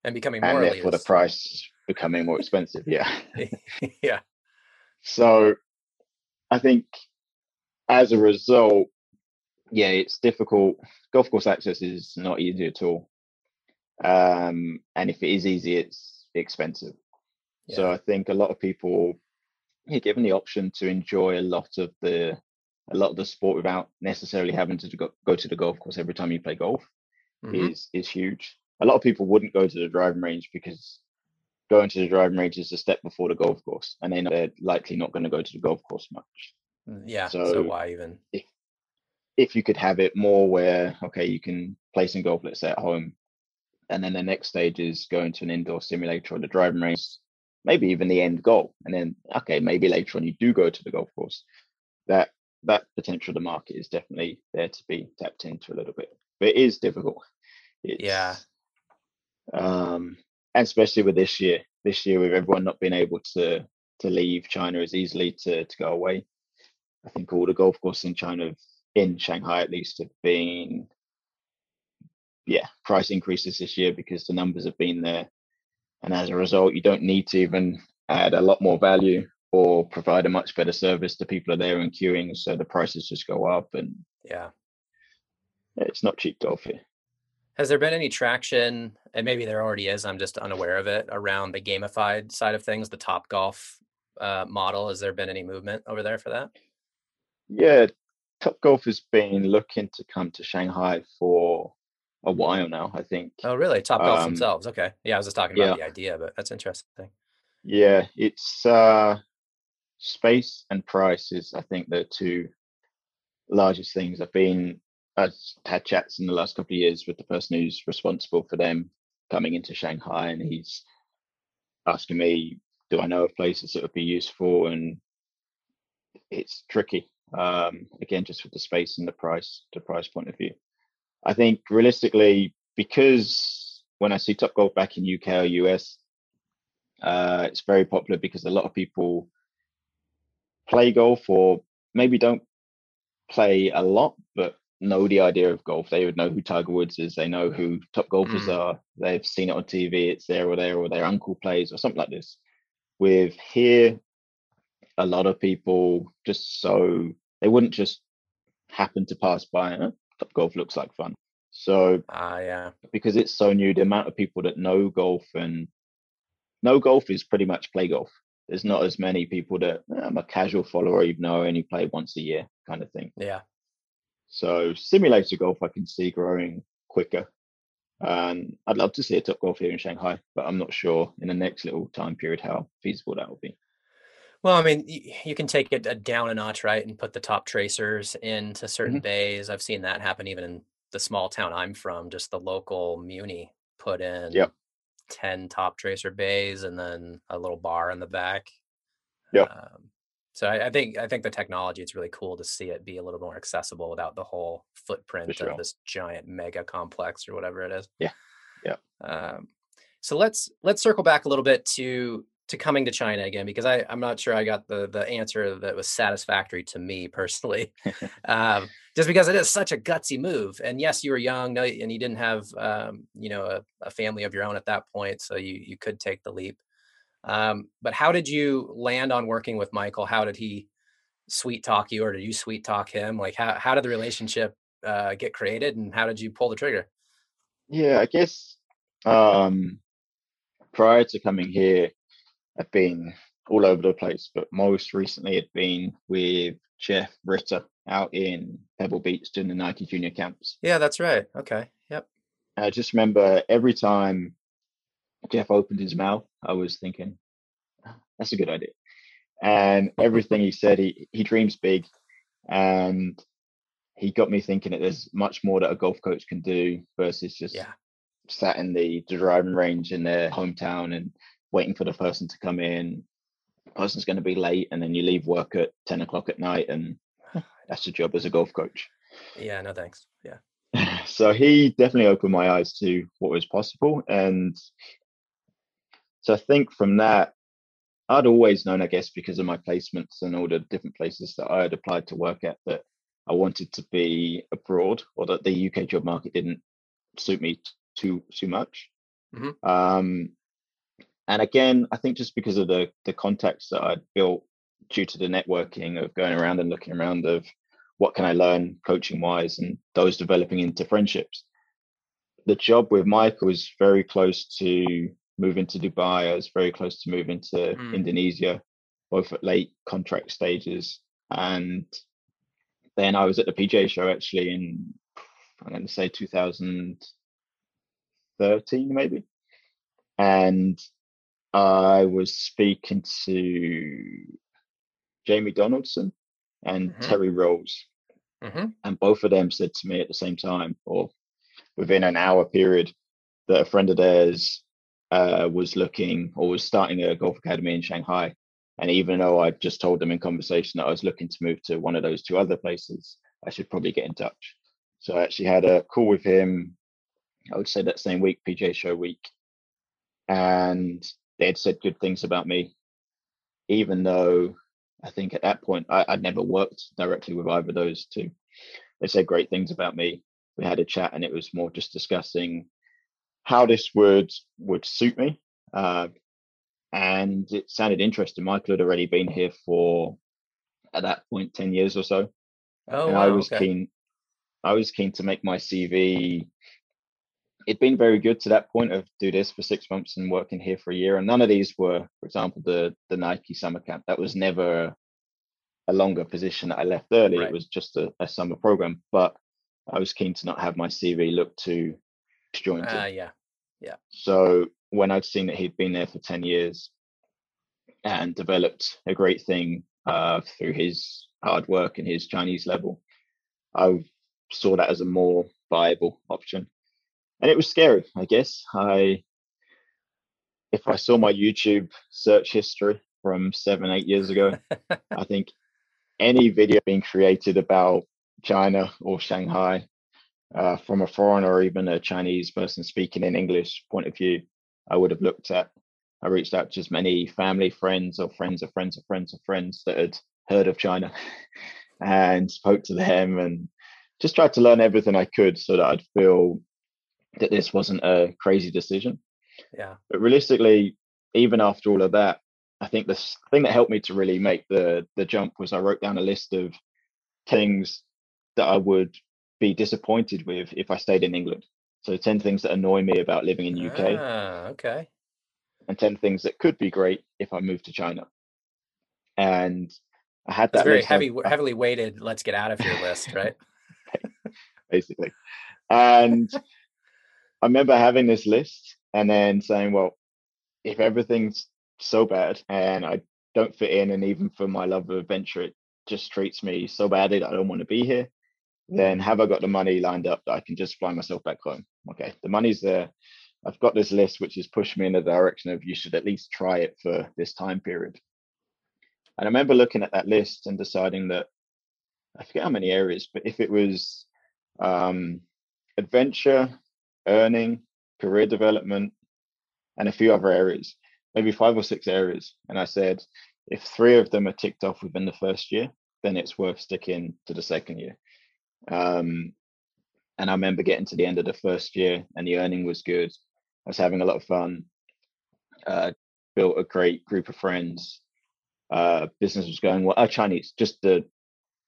and becoming more and therefore the price becoming more expensive. Yeah, yeah. So, I think as a result, yeah, it's difficult. Golf course access is not easy at all. Um, and if it is easy, it's expensive. Yeah. So I think a lot of people, yeah, given the option to enjoy a lot of the a lot of the sport without necessarily having to go, go to the golf course every time you play golf mm-hmm. is is huge. A lot of people wouldn't go to the driving range because going to the driving range is a step before the golf course, and they're likely not going to go to the golf course much. Mm, yeah. So, so why even? If, if you could have it more where okay you can play some golf let's say at home and then the next stage is going to an indoor simulator or the driving range maybe even the end goal and then okay maybe later on you do go to the golf course that that potential of the market is definitely there to be tapped into a little bit but it is difficult. It's, yeah. um and especially with this year this year with everyone not being able to to leave china as easily to to go away i think all the golf courses in china have in Shanghai at least have been yeah price increases this year because the numbers have been there and as a result you don't need to even add a lot more value or provide a much better service to people are there and queuing so the prices just go up and yeah it's not cheap golf here Has there been any traction, and maybe there already is, I'm just unaware of it, around the gamified side of things, the Top Golf uh, model? Has there been any movement over there for that? Yeah, Top Golf has been looking to come to Shanghai for a while now, I think. Oh, really? Top Golf um, themselves. Okay. Yeah, I was just talking about yeah. the idea, but that's interesting. Yeah, it's uh, space and price is, I think, the two largest things. I've been, I've had chats in the last couple of years with the person who's responsible for them coming into Shanghai, and he's asking me, do I know of places that would be useful? And it's tricky. Um, again, just with the space and the price, the price point of view. I think realistically, because when I see Top Golf back in UK or US, uh, it's very popular because a lot of people play golf or maybe don't play a lot, but know the idea of golf. They would know who Tiger Woods is. They know who top golfers mm. are. They've seen it on TV. It's there or there, or their uncle plays, or something like this. With here, a lot of people just so they wouldn't just happen to pass by. Top golf looks like fun. So, uh, yeah, because it's so new, the amount of people that know golf and know golf is pretty much play golf. There's not as many people that I'm a casual follower, even though I only play once a year, kind of thing. Yeah. So simulator golf, I can see growing quicker. And I'd love to see a top golf here in Shanghai, but I'm not sure in the next little time period how feasible that will be. Well, I mean, you can take it down a notch, right, and put the Toptracers into certain mm-hmm. bays. I've seen that happen even in the small town I'm from. Just the local muni put in yep. ten Toptracer bays and then a little bar in the back. Yeah. Um, so I, I, think I think the technology it's really cool to see it be a little more accessible without the whole footprint sure. of this giant mega complex or whatever it is. Yeah. Yeah. Um, so let's let's circle back a little bit to to coming to China again because I, I'm not sure I got the the answer that was satisfactory to me personally. um, just because it is such a gutsy move. And yes, you were young, and you didn't have um, you know a, a, family of your own at that point, so you you could take the leap. Um, but how did you land on working with Michael? How did he sweet talk you, or did you sweet talk him? Like how how did the relationship uh, get created, and how did you pull the trigger? Yeah, I guess um, prior to coming here, I've been all over the place, but most recently had been with Jeff Ritter out in Pebble Beach doing the Nike Junior camps. Yeah, that's right. Okay. Yep. I just remember every time Jeff opened his mouth, I was thinking, that's a good idea. And everything he said, he, he dreams big. And he got me thinking that there's much more that a golf coach can do versus just yeah. sat in the driving range in their hometown and waiting for the person to come in. The person's going to be late, and then you leave work at 10 o'clock at night, and that's your job as a golf coach. Yeah, no thanks. Yeah. So he definitely opened my eyes to what was possible. And so I think from that, I'd always known, I guess, because of my placements and all the different places that I had applied to work at, that I wanted to be abroad or that the UK job market didn't suit me too too much. Mm-hmm. Um, and again, I think just because of the the contacts that I'd built due to the networking of going around and looking around of what can I learn coaching wise and those developing into friendships. The job with Mike was very close to moving to Dubai. I was very close to moving to mm. Indonesia, both at late contract stages. And then I was at the PGA show actually in, I'm going to say 2013 maybe. And I was speaking to Jamie Donaldson and mm-hmm. Terry Rose. Mm-hmm. And both of them said to me at the same time, or within an hour period, that a friend of theirs uh, was looking or was starting a golf academy in Shanghai. And even though I just told them in conversation that I was looking to move to one of those two other places, I should probably get in touch. So I actually had a call with him, I would say that same week, PGA Show week. And they had said good things about me, even though I think at that point I, would never worked directly with either of those two. They said great things about me. We had a chat, and it was more just discussing how this would would suit me. Uh, and it sounded interesting. Michael had already been here for at that point ten years or so. Oh, and wow, I was okay. keen. I was keen to make my CV it'd been very good to that point of do this for six months and working here for a year. And none of these were, for example, the the Nike summer camp. That was never a longer position that I left early. Right. It was just a, a, summer program. But I was keen to not have my CV look too disjointed. Uh, yeah. Yeah. So when I'd seen that he'd been there for 10 years and developed a great thing uh, through his hard work and his Chinese level, I saw that as a more viable option. And it was scary, I guess. I if I saw my YouTube search history from seven, eight years ago, I think any video being created about China or Shanghai uh, from a foreigner or even a Chinese person speaking in English point of view, I would have looked at. I reached out to as many family, friends, or friends of friends of friends of friends that had heard of China and spoke to them and just tried to learn everything I could so that I'd feel that this wasn't a crazy decision. Yeah. But realistically, even after all of that, I think the thing that helped me to really make the the jump was I wrote down a list of things that I would be disappointed with if I stayed in England. So ten things that annoy me about living in UK. Ah, okay. And ten things that could be great if I moved to China. And I had that very heavy, of, heavily weighted. Let's get out of here list, right? basically. And I remember having this list and then saying, well, if everything's so bad and I don't fit in, and even for my love of adventure, it just treats me so badly that I don't want to be here, then have I got the money lined up that I can just fly myself back home? Okay, the money's there. I've got this list which has pushed me in the direction of you should at least try it for this time period. And I remember looking at that list and deciding that I forget how many areas, but if it was um, adventure, earning, career development, and a few other areas, maybe five or six areas. And I said, if three of them are ticked off within the first year, then it's worth sticking to the second year. Um, and I remember getting to the end of the first year and the earning was good. I was having a lot of fun. Uh, built a great group of friends. Uh, business was going well. Uh, Chinese, just the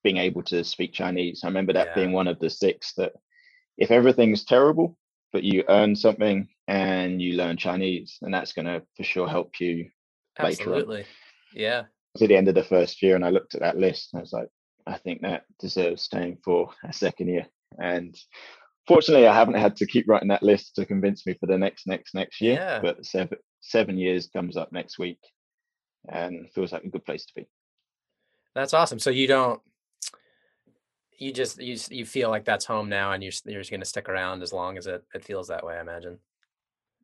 being able to speak Chinese. I remember that yeah. being one of the six that if everything's terrible, but you earn something and you learn Chinese, and that's going to for sure help you Absolutely. later. Yeah. To the end of the first year, and I looked at that list, and I was like, I think that deserves staying for a second year. And fortunately, I haven't had to keep writing that list to convince me for the next, next, next year. Yeah. But seven seven years comes up next week, and feels like a good place to be. That's awesome. So you don't you just you you feel like that's home now, and you're you're just going to stick around as long as it it feels that way. I imagine.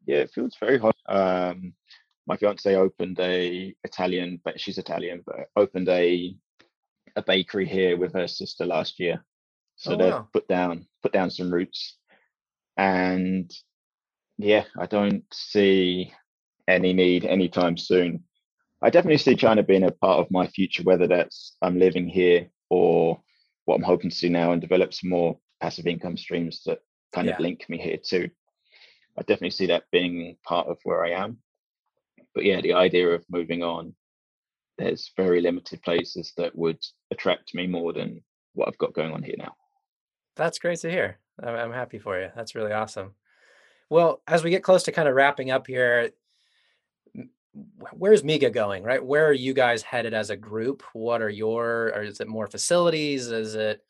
Yeah, it feels very hot. Um, my fiance opened a Italian, but she's Italian, but opened a a bakery here with her sister last year. So oh, they wow. put down put down some roots, and yeah, I don't see any need anytime soon. I definitely see China being a part of my future, whether that's I'm living here or what I'm hoping to do now and develop some more passive income streams that kind yeah. of link me here too. I definitely see that being part of where I am. But yeah, the idea of moving on, there's very limited places that would attract me more than what I've got going on here now. That's great to hear. I'm happy for you. That's really awesome. Well, as we get close to kind of wrapping up here, where's Miga going, right? Where are you guys headed as a group? What are your, or is it more facilities? Is it,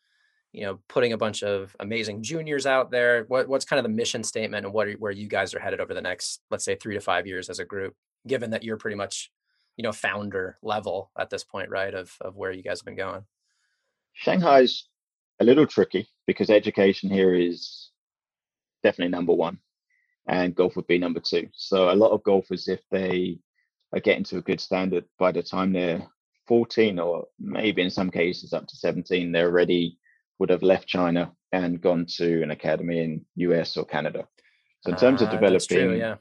you know, putting a bunch of amazing juniors out there? What, what's kind of the mission statement and what are, where you guys are headed over the next, let's say three to five years as a group, given that you're pretty much, you know, founder level at this point, right? Of, of where you guys have been going. Shanghai's a little tricky because education here is definitely number one and golf would be number two. So a lot of golfers, if they are getting to a good standard by the time they're 14 or maybe in some cases up to 17 they already would have left china and gone to an academy in us or canada. So in terms uh, of ah, developing true, yeah.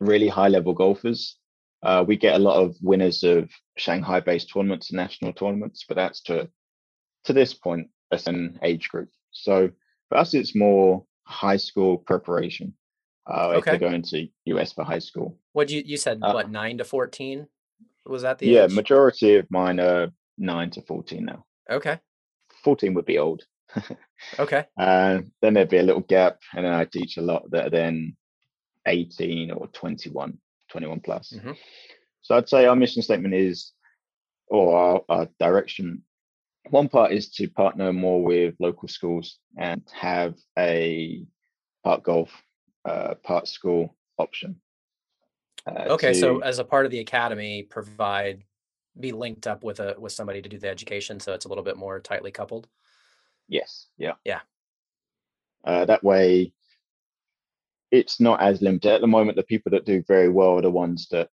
really high level golfers uh, we get a lot of winners of shanghai based tournaments and national tournaments but that's to to this point as an age group. So for us it's more high school preparation uh, okay. if they're going to US for high school. What you you said? Uh, what nine to fourteen? Was that the yeah? Age? Majority of mine are nine to fourteen now. Okay. Fourteen would be old. Okay. Uh, then there'd be a little gap, and then I teach a lot that are then 18 or 21, 21 plus. Mm-hmm. So I'd say our mission statement is, or our, our direction. One part is to partner more with local schools and have a park golf, uh, part school option. Uh, okay, to, so as a part of the academy, provide be linked up with a with somebody to do the education, so it's a little bit more tightly coupled. Yes. Yeah. Yeah. Uh, that way, it's not as limited at the moment. The people that do very well are the ones that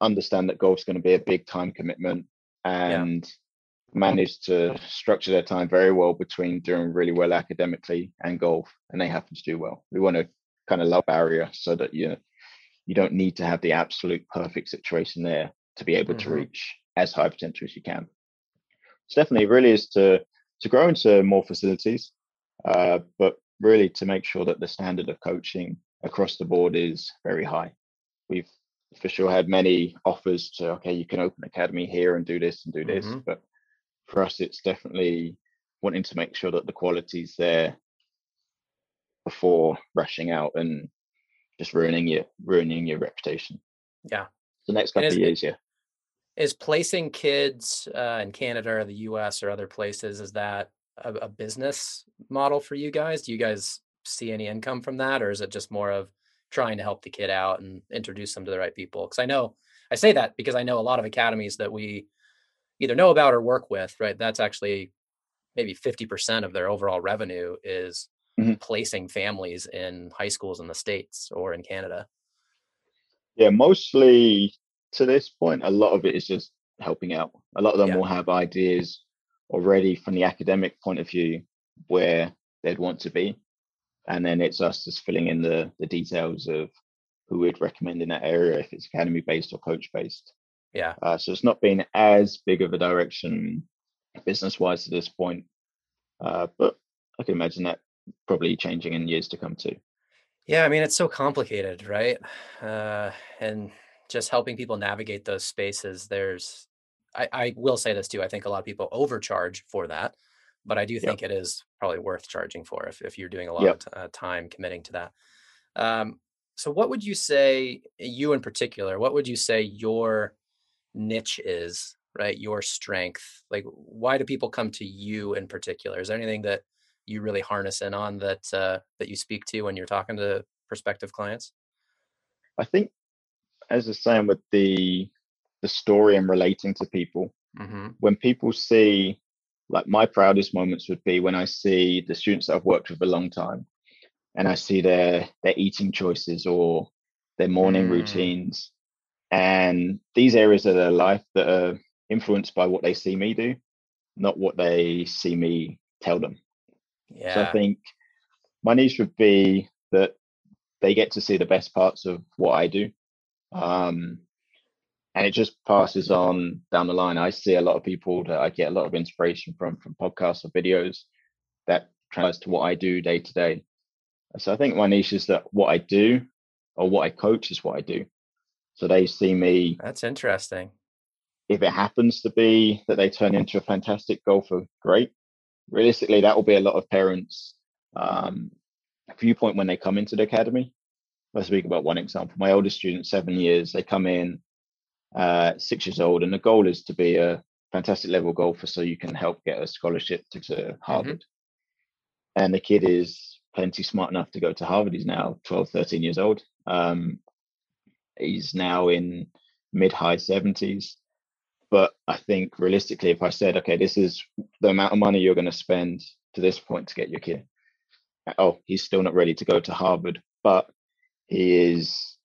understand that golf's going to be a big time commitment and yeah. manage to structure their time very well between doing really well academically and golf, and they happen to do well. We want to kind of low barrier so that you you don't need to have the absolute perfect situation there to be able mm-hmm. to reach as high potential as you can. It's definitely really is to to grow into more facilities, uh, but really to make sure that the standard of coaching across the board is very high. We've for sure had many offers to okay, you can open academy here and do this and do this, mm-hmm. but for us, it's definitely wanting to make sure that the quality's there before rushing out and just ruining your ruining your reputation. Yeah. The next couple of years, yeah is placing kids uh, in Canada or the US or other places, is that a, a, business model for you guys? Do you guys see any income from that? Or is it just more of trying to help the kid out and introduce them to the right people? Because I know I say that because I know a lot of academies that we either know about or work with, right? That's actually maybe 50% of their overall revenue is mm-hmm. placing families in high schools in the States or in Canada. Yeah, mostly to this point, a lot of it is just helping out. A lot of them yeah. will have ideas already from the academic point of view where they'd want to be. And then it's us just filling in the, the details of who we'd recommend in that area if it's academy based or coach based. Yeah. Uh, so it's not been as big of a direction business wise to this point. Uh, but I can imagine that probably changing in years to come too. Yeah, I mean it's so complicated, right? Uh, and just helping people navigate those spaces there's I, I, will say this too i think a lot of people overcharge for that but i do think yep. it is probably worth charging for if, if you're doing a lot yep. of t- uh, time committing to that um, so what would you say you in particular what would you say your niche is right your strength like why do people come to you in particular is there anything that you really harness in on that uh, that you speak to when you're talking to prospective clients i think as I was saying with the the story and relating to people, mm-hmm. when people see like my proudest moments would be when I see the students that I've worked with a long time and I see their their eating choices or their morning mm. routines and these areas of their life that are influenced by what they see me do, not what they see me tell them. Yeah. So I think my niche would be that they get to see the best parts of what I do um, and it just passes on down the line. I see a lot of people that I get a lot of inspiration from from podcasts or videos that translates to what I do day to day. So I think my niche is that what I do or what I coach is what I do. So they see me. That's interesting. If it happens to be that they turn into a fantastic golfer, great. Realistically, that will be a lot of parents' um, viewpoint when they come into the academy. Let's speak about one example. My oldest student, seven years, they come in uh, six years old, and the goal is to be a fantastic level golfer so you can help get a scholarship to, to. Harvard. Mm-hmm. And the kid is plenty smart enough to go to Harvard. He's now 12, 13 years old. Um, he's now in mid high 70s. But I think realistically, if I said, okay, this is the amount of money you're going to spend to this point to get your kid, oh, he's still not ready to go to Harvard, but he is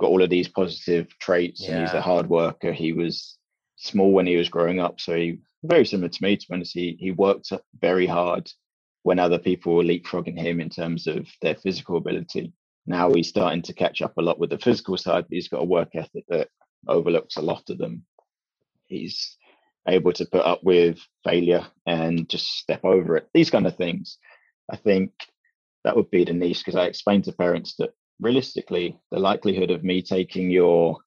got all of these positive traits yeah. and he's a hard worker. He was small when he was growing up, so he very similar to me. To be honest, he he worked very hard when other people were leapfrogging him in terms of their physical ability. Now he's starting to catch up a lot with the physical side, but he's got a work ethic that overlooks a lot of them. He's able to put up with failure and just step over it. These kind of things. I think that would be the niche because I explain to parents that realistically, the likelihood of me taking your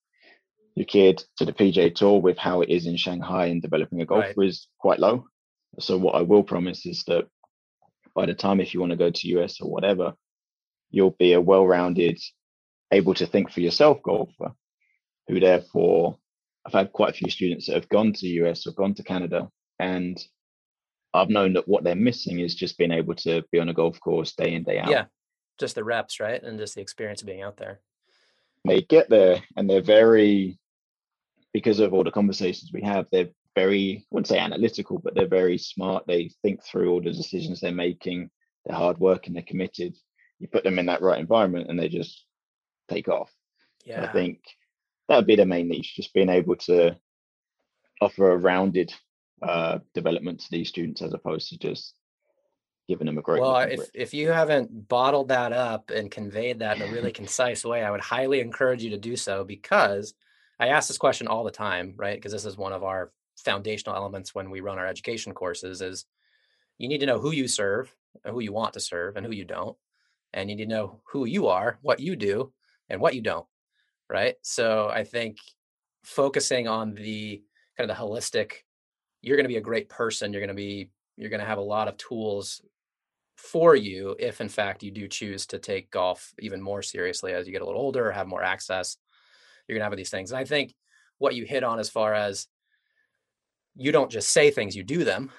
your kid to the PGA Tour with how it is in Shanghai and developing a golfer right. is quite low. So what I will promise is that by the time if you want to go to US or whatever, you'll be a well-rounded, able to think for yourself golfer, who therefore I've had quite a few students that have gone to the US or gone to Canada, and I've known that what they're missing is just being able to be on a golf course day in day out. Yeah, just the reps, right, and just the experience of being out there. They get there and they're very, because of all the conversations we have, they're very, I wouldn't say analytical, but they're very smart. They think through all the decisions they're making. They're hard working. They're committed. You put them in that right environment, and they just take off. Yeah, I think that would be the main niche, just being able to offer a rounded uh, development to these students as opposed to just giving them a great. Well, if if you haven't bottled that up and conveyed that in a really concise way, I would highly encourage you to do so because I ask this question all the time, right? Because this is one of our foundational elements when we run our education courses is you need to know who you serve, who you want to serve, and who you don't. And you need to know who you are, what you do, and what you don't. Right. So I think focusing on the kind of the holistic, you're going to be a great person. You're going to be, you're going to have a lot of tools for you if in fact you do choose to take golf even more seriously as you get a little older or have more access you're going to have these things and i think what you hit on as far as you don't just say things you do them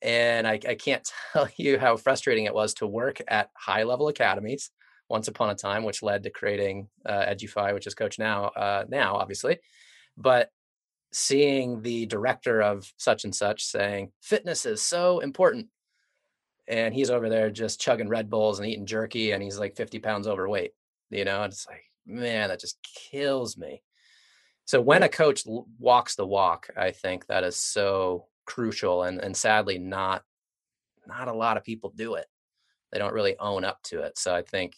and I, I can't tell you how frustrating it was to work at high level academies once upon a time which led to creating uh, Edufii which is CoachNow uh, now obviously but seeing the director of such and such saying fitness is so important and he's over there just chugging Red Bulls and eating jerky, and he's like 50 pounds overweight. You know, it's like, man, that just kills me. So when a coach walks the walk, I think that is so crucial, and and sadly, not not a lot of people do it. They don't really own up to it. So I think,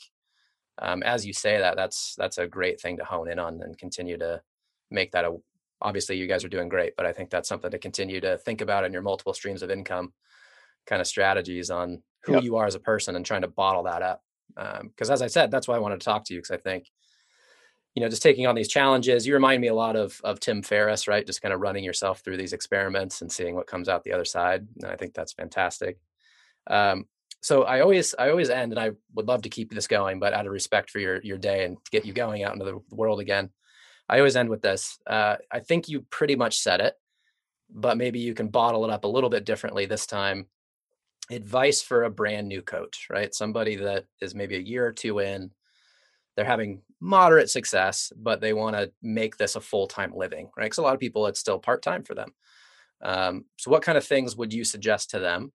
um, as you say that, that's that's a great thing to hone in on and continue to make that a. Obviously, you guys are doing great, but I think that's something to continue to think about in your multiple streams of income kind of strategies on who yep. you are as a person and trying to bottle that up. Because um, as I said, that's why I wanted to talk to you because I think, you know, just taking on these challenges, you remind me a lot of of Tim Ferriss, right? Just kind of running yourself through these experiments and seeing what comes out the other side. And I think that's fantastic. Um, so I always I always end, and I would love to keep this going, but out of respect for your your day and to get you going out into the world again, I always end with this. Uh, I think you pretty much said it, but maybe you can bottle it up a little bit differently this time advice for a brand new coach, right? Somebody that is maybe a year or two in, they're having moderate success, but they want to make this a full time living, right? Because a lot of people, it's still part time for them. Um, so, what kind of things would you suggest to them?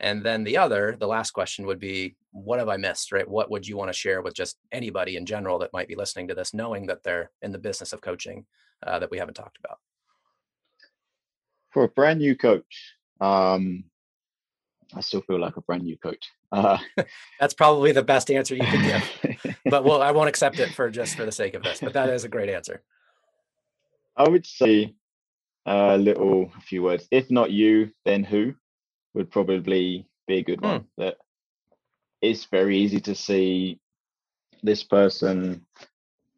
And then the other, the last question would be, what have I missed, right? What would you want to share with just anybody in general that might be listening to this, knowing that they're in the business of coaching uh, that we haven't talked about? For a brand new coach, um, I still feel like a brand new coach. Uh, That's probably the best answer you can give. but well, I won't accept it for just for the sake of this. But that is a great answer. I would say a little, a few words. If not you, then who would probably be a good one. Hmm. That it's very easy to see this person.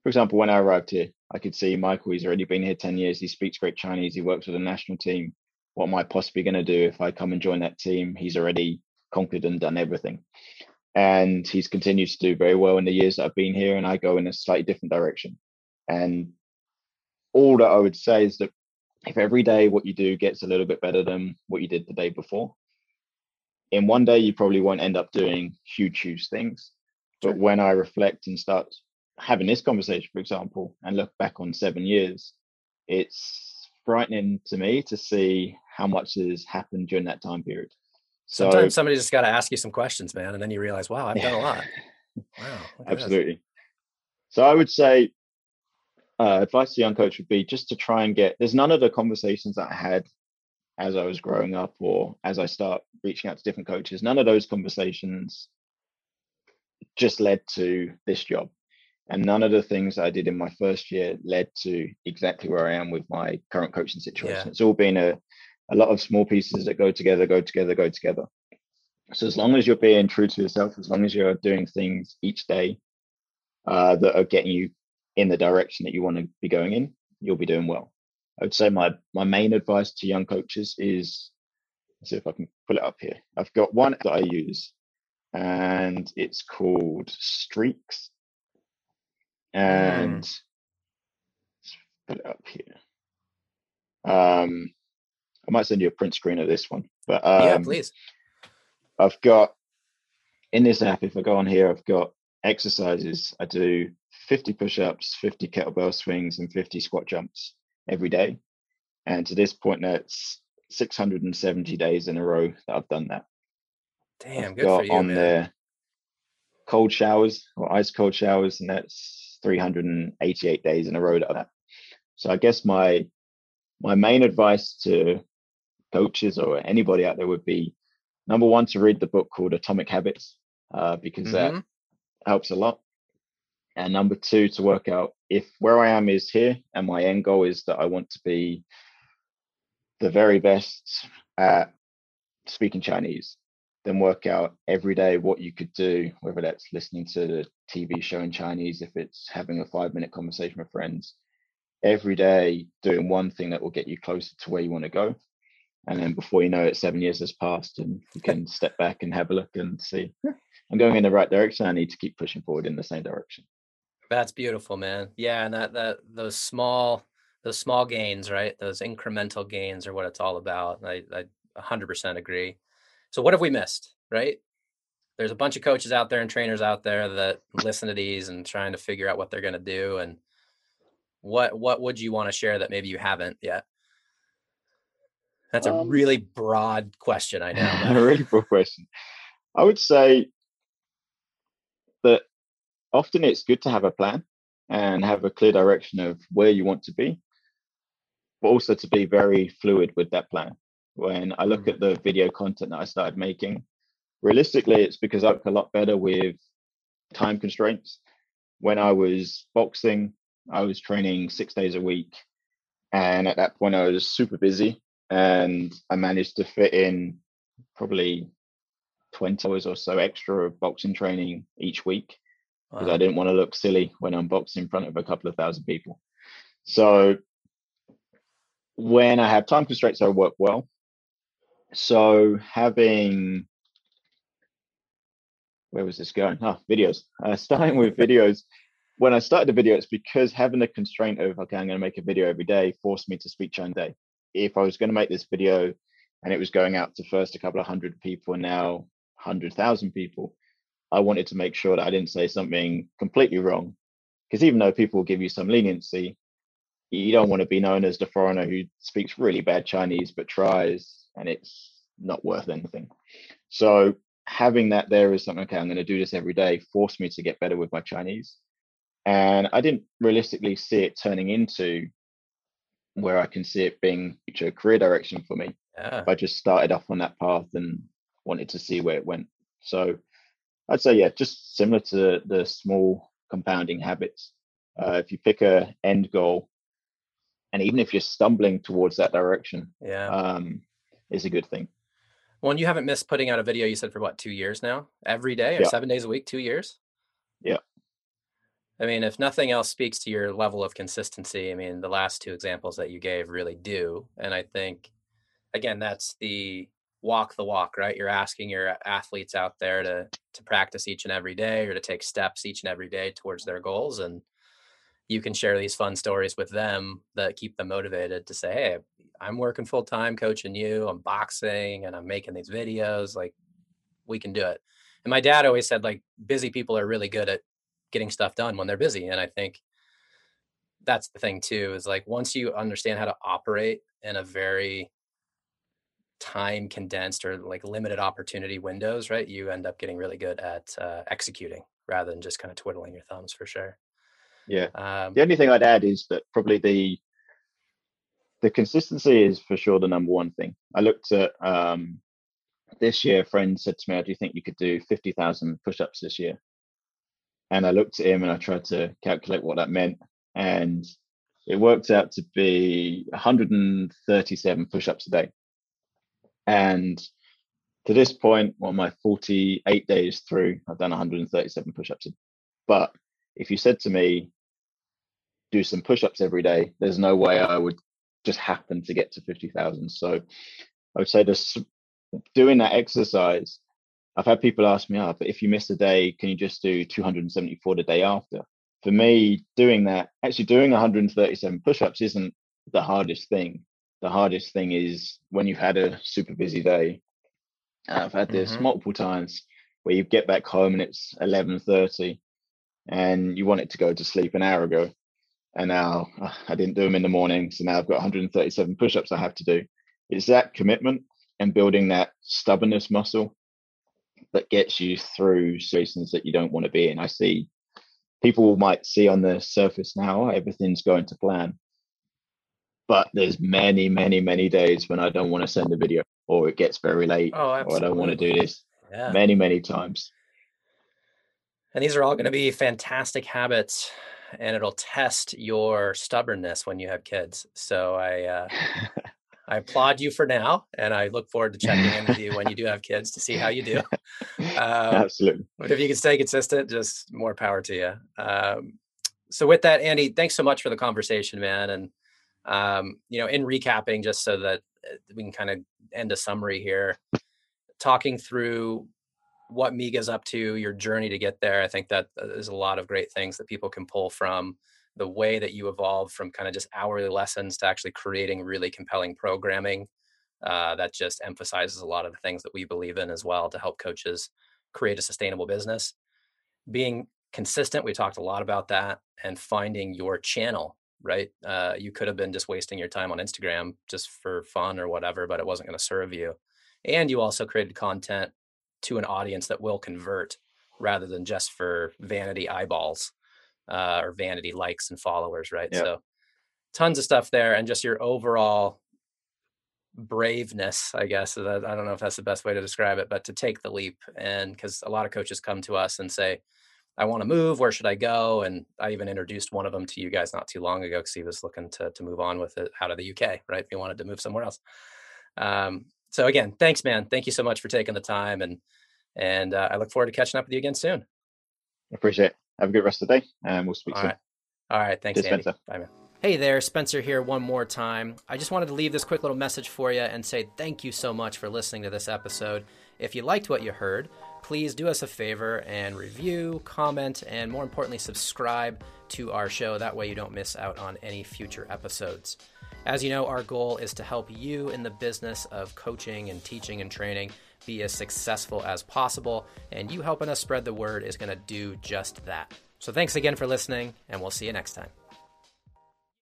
For example, when I arrived here, I could see Michael. He's already been here ten years. He speaks great Chinese. He works with the national team what am I possibly going to do if I come and join that team? He's already conquered and done everything. And he's continued to do very well in the years that I've been here, and I go in a slightly different direction. And all that I would say is that if every day what you do gets a little bit better than what you did the day before, in one day you probably won't end up doing huge, huge things. But when I reflect and start having this conversation, for example, and look back on seven years, it's frightening to me to see how much has happened during that time period. So, Sometimes somebody just got to ask you some questions, man, and then you realize, wow, I've done a lot. Wow, absolutely. So I would say, uh, advice to young coach would be just to try and get. There's none of the conversations that I had as I was growing up or as I start reaching out to different coaches. None of those conversations just led to this job. And none of the things I did in my first year led to exactly where I am with my current coaching situation. Yeah. It's all been a, a lot of small pieces that go together, go together, go together. So as long as you're being true to yourself, as long as you're doing things each day uh, that are getting you in the direction that you want to be going in, you'll be doing well. I would say my my main advice to young coaches is let's see if I can pull it up here. I've got one that I use and it's called Streaks. And mm. let's put it up here. Um, I might send you a print screen of this one, but um, yeah, please. I've got in this app. If I go on here, I've got exercises. I do 50 push-ups, 50 kettlebell swings, and 50 squat jumps every day. And to this point, that's 670 days in a row that I've done that. Damn, I've good for you, on man. there cold showers or ice cold showers, and that's 388 days in a row that. So I guess my my main advice to coaches or anybody out there would be number one to read the book called Atomic Habits uh, because mm-hmm. that helps a lot. And number two to work out if where I am is here and my end goal is that I want to be the very best at speaking Chinese, then work out every day what you could do, whether that's listening to the TV show in Chinese, if it's having a five minute conversation with friends, every day doing one thing that will get you closer to where you want to go. And then before you know it, seven years has passed and you can step back and have a look and see, I'm going in the right direction. I need to keep pushing forward in the same direction. That's beautiful, man. Yeah. And that, that, those small, those small gains, right? Those incremental gains are what it's all about. I, I 100% agree. So what have we missed, right? There's a bunch of coaches out there and trainers out there that listen to these and trying to figure out what they're going to do. And what what would you want to share that maybe you haven't yet? That's a um, really broad question. I know. a really broad question. I would say often it's good to have a plan and have a clear direction of where you want to be, but also to be very fluid with that plan. When I look mm. at the video content that I started making, realistically, it's because I work a lot better with time constraints. When I was boxing, I was training six days a week. And at that point, I was super busy and I managed to fit in probably 20 hours or so extra of boxing training each week because wow. I didn't want to look silly when I'm boxing in front of a couple of thousand people. So when I have time constraints, I work well. So having where was this going? Ah, videos. Uh, starting with videos. When I started the video, it's because having the constraint of okay, I'm going to make a video every day forced me to speak Chinese day. If I was going to make this video and it was going out to first a couple of hundred people and now hundred thousand people, I wanted to make sure that I didn't say something completely wrong. Because even though people will give you some leniency, you don't want to be known as the foreigner who speaks really bad Chinese but tries and it's not worth anything. So having that there is something, okay, I'm going to do this every day, forced me to get better with my Chinese. And I didn't realistically see it turning into where I can see it being a career direction for me. Yeah. I just started off on that path and wanted to see where it went. So I'd say, yeah, just similar to the small compounding habits. Uh, if you pick a end goal, and even if you're stumbling towards that direction, yeah, um, is a good thing. Well, and you haven't missed putting out a video. You said for what two years now, every day or yeah. seven days a week, two years. Yeah. I mean, if nothing else speaks to your level of consistency, I mean, the last two examples that you gave really do. And I think, again, that's the walk the walk, right? You're asking your athletes out there to to practice each and every day or to take steps each and every day towards their goals. And you can share these fun stories with them that keep them motivated to say, Hey, I'm working full time coaching you, I'm boxing and I'm making these videos. Like we can do it. And my dad always said, like, busy people are really good at getting stuff done when they're busy. And I think that's the thing too, is like once you understand how to operate in a very time condensed or like limited opportunity windows, right? You end up getting really good at uh, executing rather than just kind of twiddling your thumbs for sure. Yeah. Um, the only thing I'd add is that probably the the consistency is for sure the number one thing. I looked at um, this year. A friend said to me, "Do you think you could do fifty thousand push-ups this year?" And I looked at him and I tried to calculate what that meant, and it worked out to be 137 push-ups a day. And to this point, well, my 48 days through, I've done 137 push-ups. But if you said to me, do some push-ups every day, there's no way I would just happen to get to 50,000. So I would say this doing that exercise I've had people ask me, oh, but if you miss a day, can you just do 274 the day after? For me, doing that, actually doing 137 push ups isn't the hardest thing. The hardest thing is when you've had a super busy day. I've had this mm-hmm. multiple times where you get back home and it's 11:30 and you want it to go to sleep an hour ago and now I didn't do them in the morning so now I've got 137 push-ups I have to do it's that commitment and building that stubbornness muscle that gets you through situations that you don't want to be in. I see people might see on the surface now everything's going to plan. But there's many, many, many days when I don't want to send a video or it gets very late oh, or I don't want to do this. Yeah. Many, many times. And these are all going to be fantastic habits and it'll test your stubbornness when you have kids. So I uh, I applaud you for now, and I look forward to checking in with you when you do have kids to see how you do. Um, Absolutely. But if you can stay consistent, just more power to you. Um, so with that, Andy, thanks so much for the conversation, man. And um, you know, in recapping, just so that uh, we can kind of end a summary here, talking through what Miga's up to, your journey to get there. I think that uh, there's a lot of great things that people can pull from the way that you evolved from kind of just hourly lessons to actually creating really compelling programming uh, that just emphasizes a lot of the things that we believe in as well to help coaches create a sustainable business. Being consistent, we talked a lot about that, and finding your channel, right? Uh, you could have been just wasting your time on Instagram just for fun or whatever, but it wasn't going to serve you. And you also created content to an audience that will convert rather than just for vanity eyeballs uh, or vanity likes and followers, right? Yep. So tons of stuff there, and just your overall braveness, I guess. I don't know if that's the best way to describe it, but to take the leap. And because a lot of coaches come to us and say, I want to move. Where should I go? And I even introduced one of them to you guys not too long ago because he was looking to to move on with it out of the UK, right? He wanted to move somewhere else. Um, so again, thanks, man. Thank you so much for taking the time, and and uh, I look forward to catching up with you again soon. Appreciate it. Have a good rest of the day, and we'll speak All soon. Right. All right. Thanks, Cheers, Andy. Spencer. Bye, man. Hey there, Spencer here one more time. I just wanted to leave this quick little message for you and say thank you so much for listening to this episode. If you liked what you heard, please do us a favor and review, comment, and more importantly, subscribe to our show. That way you don't miss out on any future episodes. As you know, our goal is to help you in the business of coaching and teaching and training be as successful as possible, and you helping us spread the word is going to do just that. So thanks again for listening, and we'll see you next time.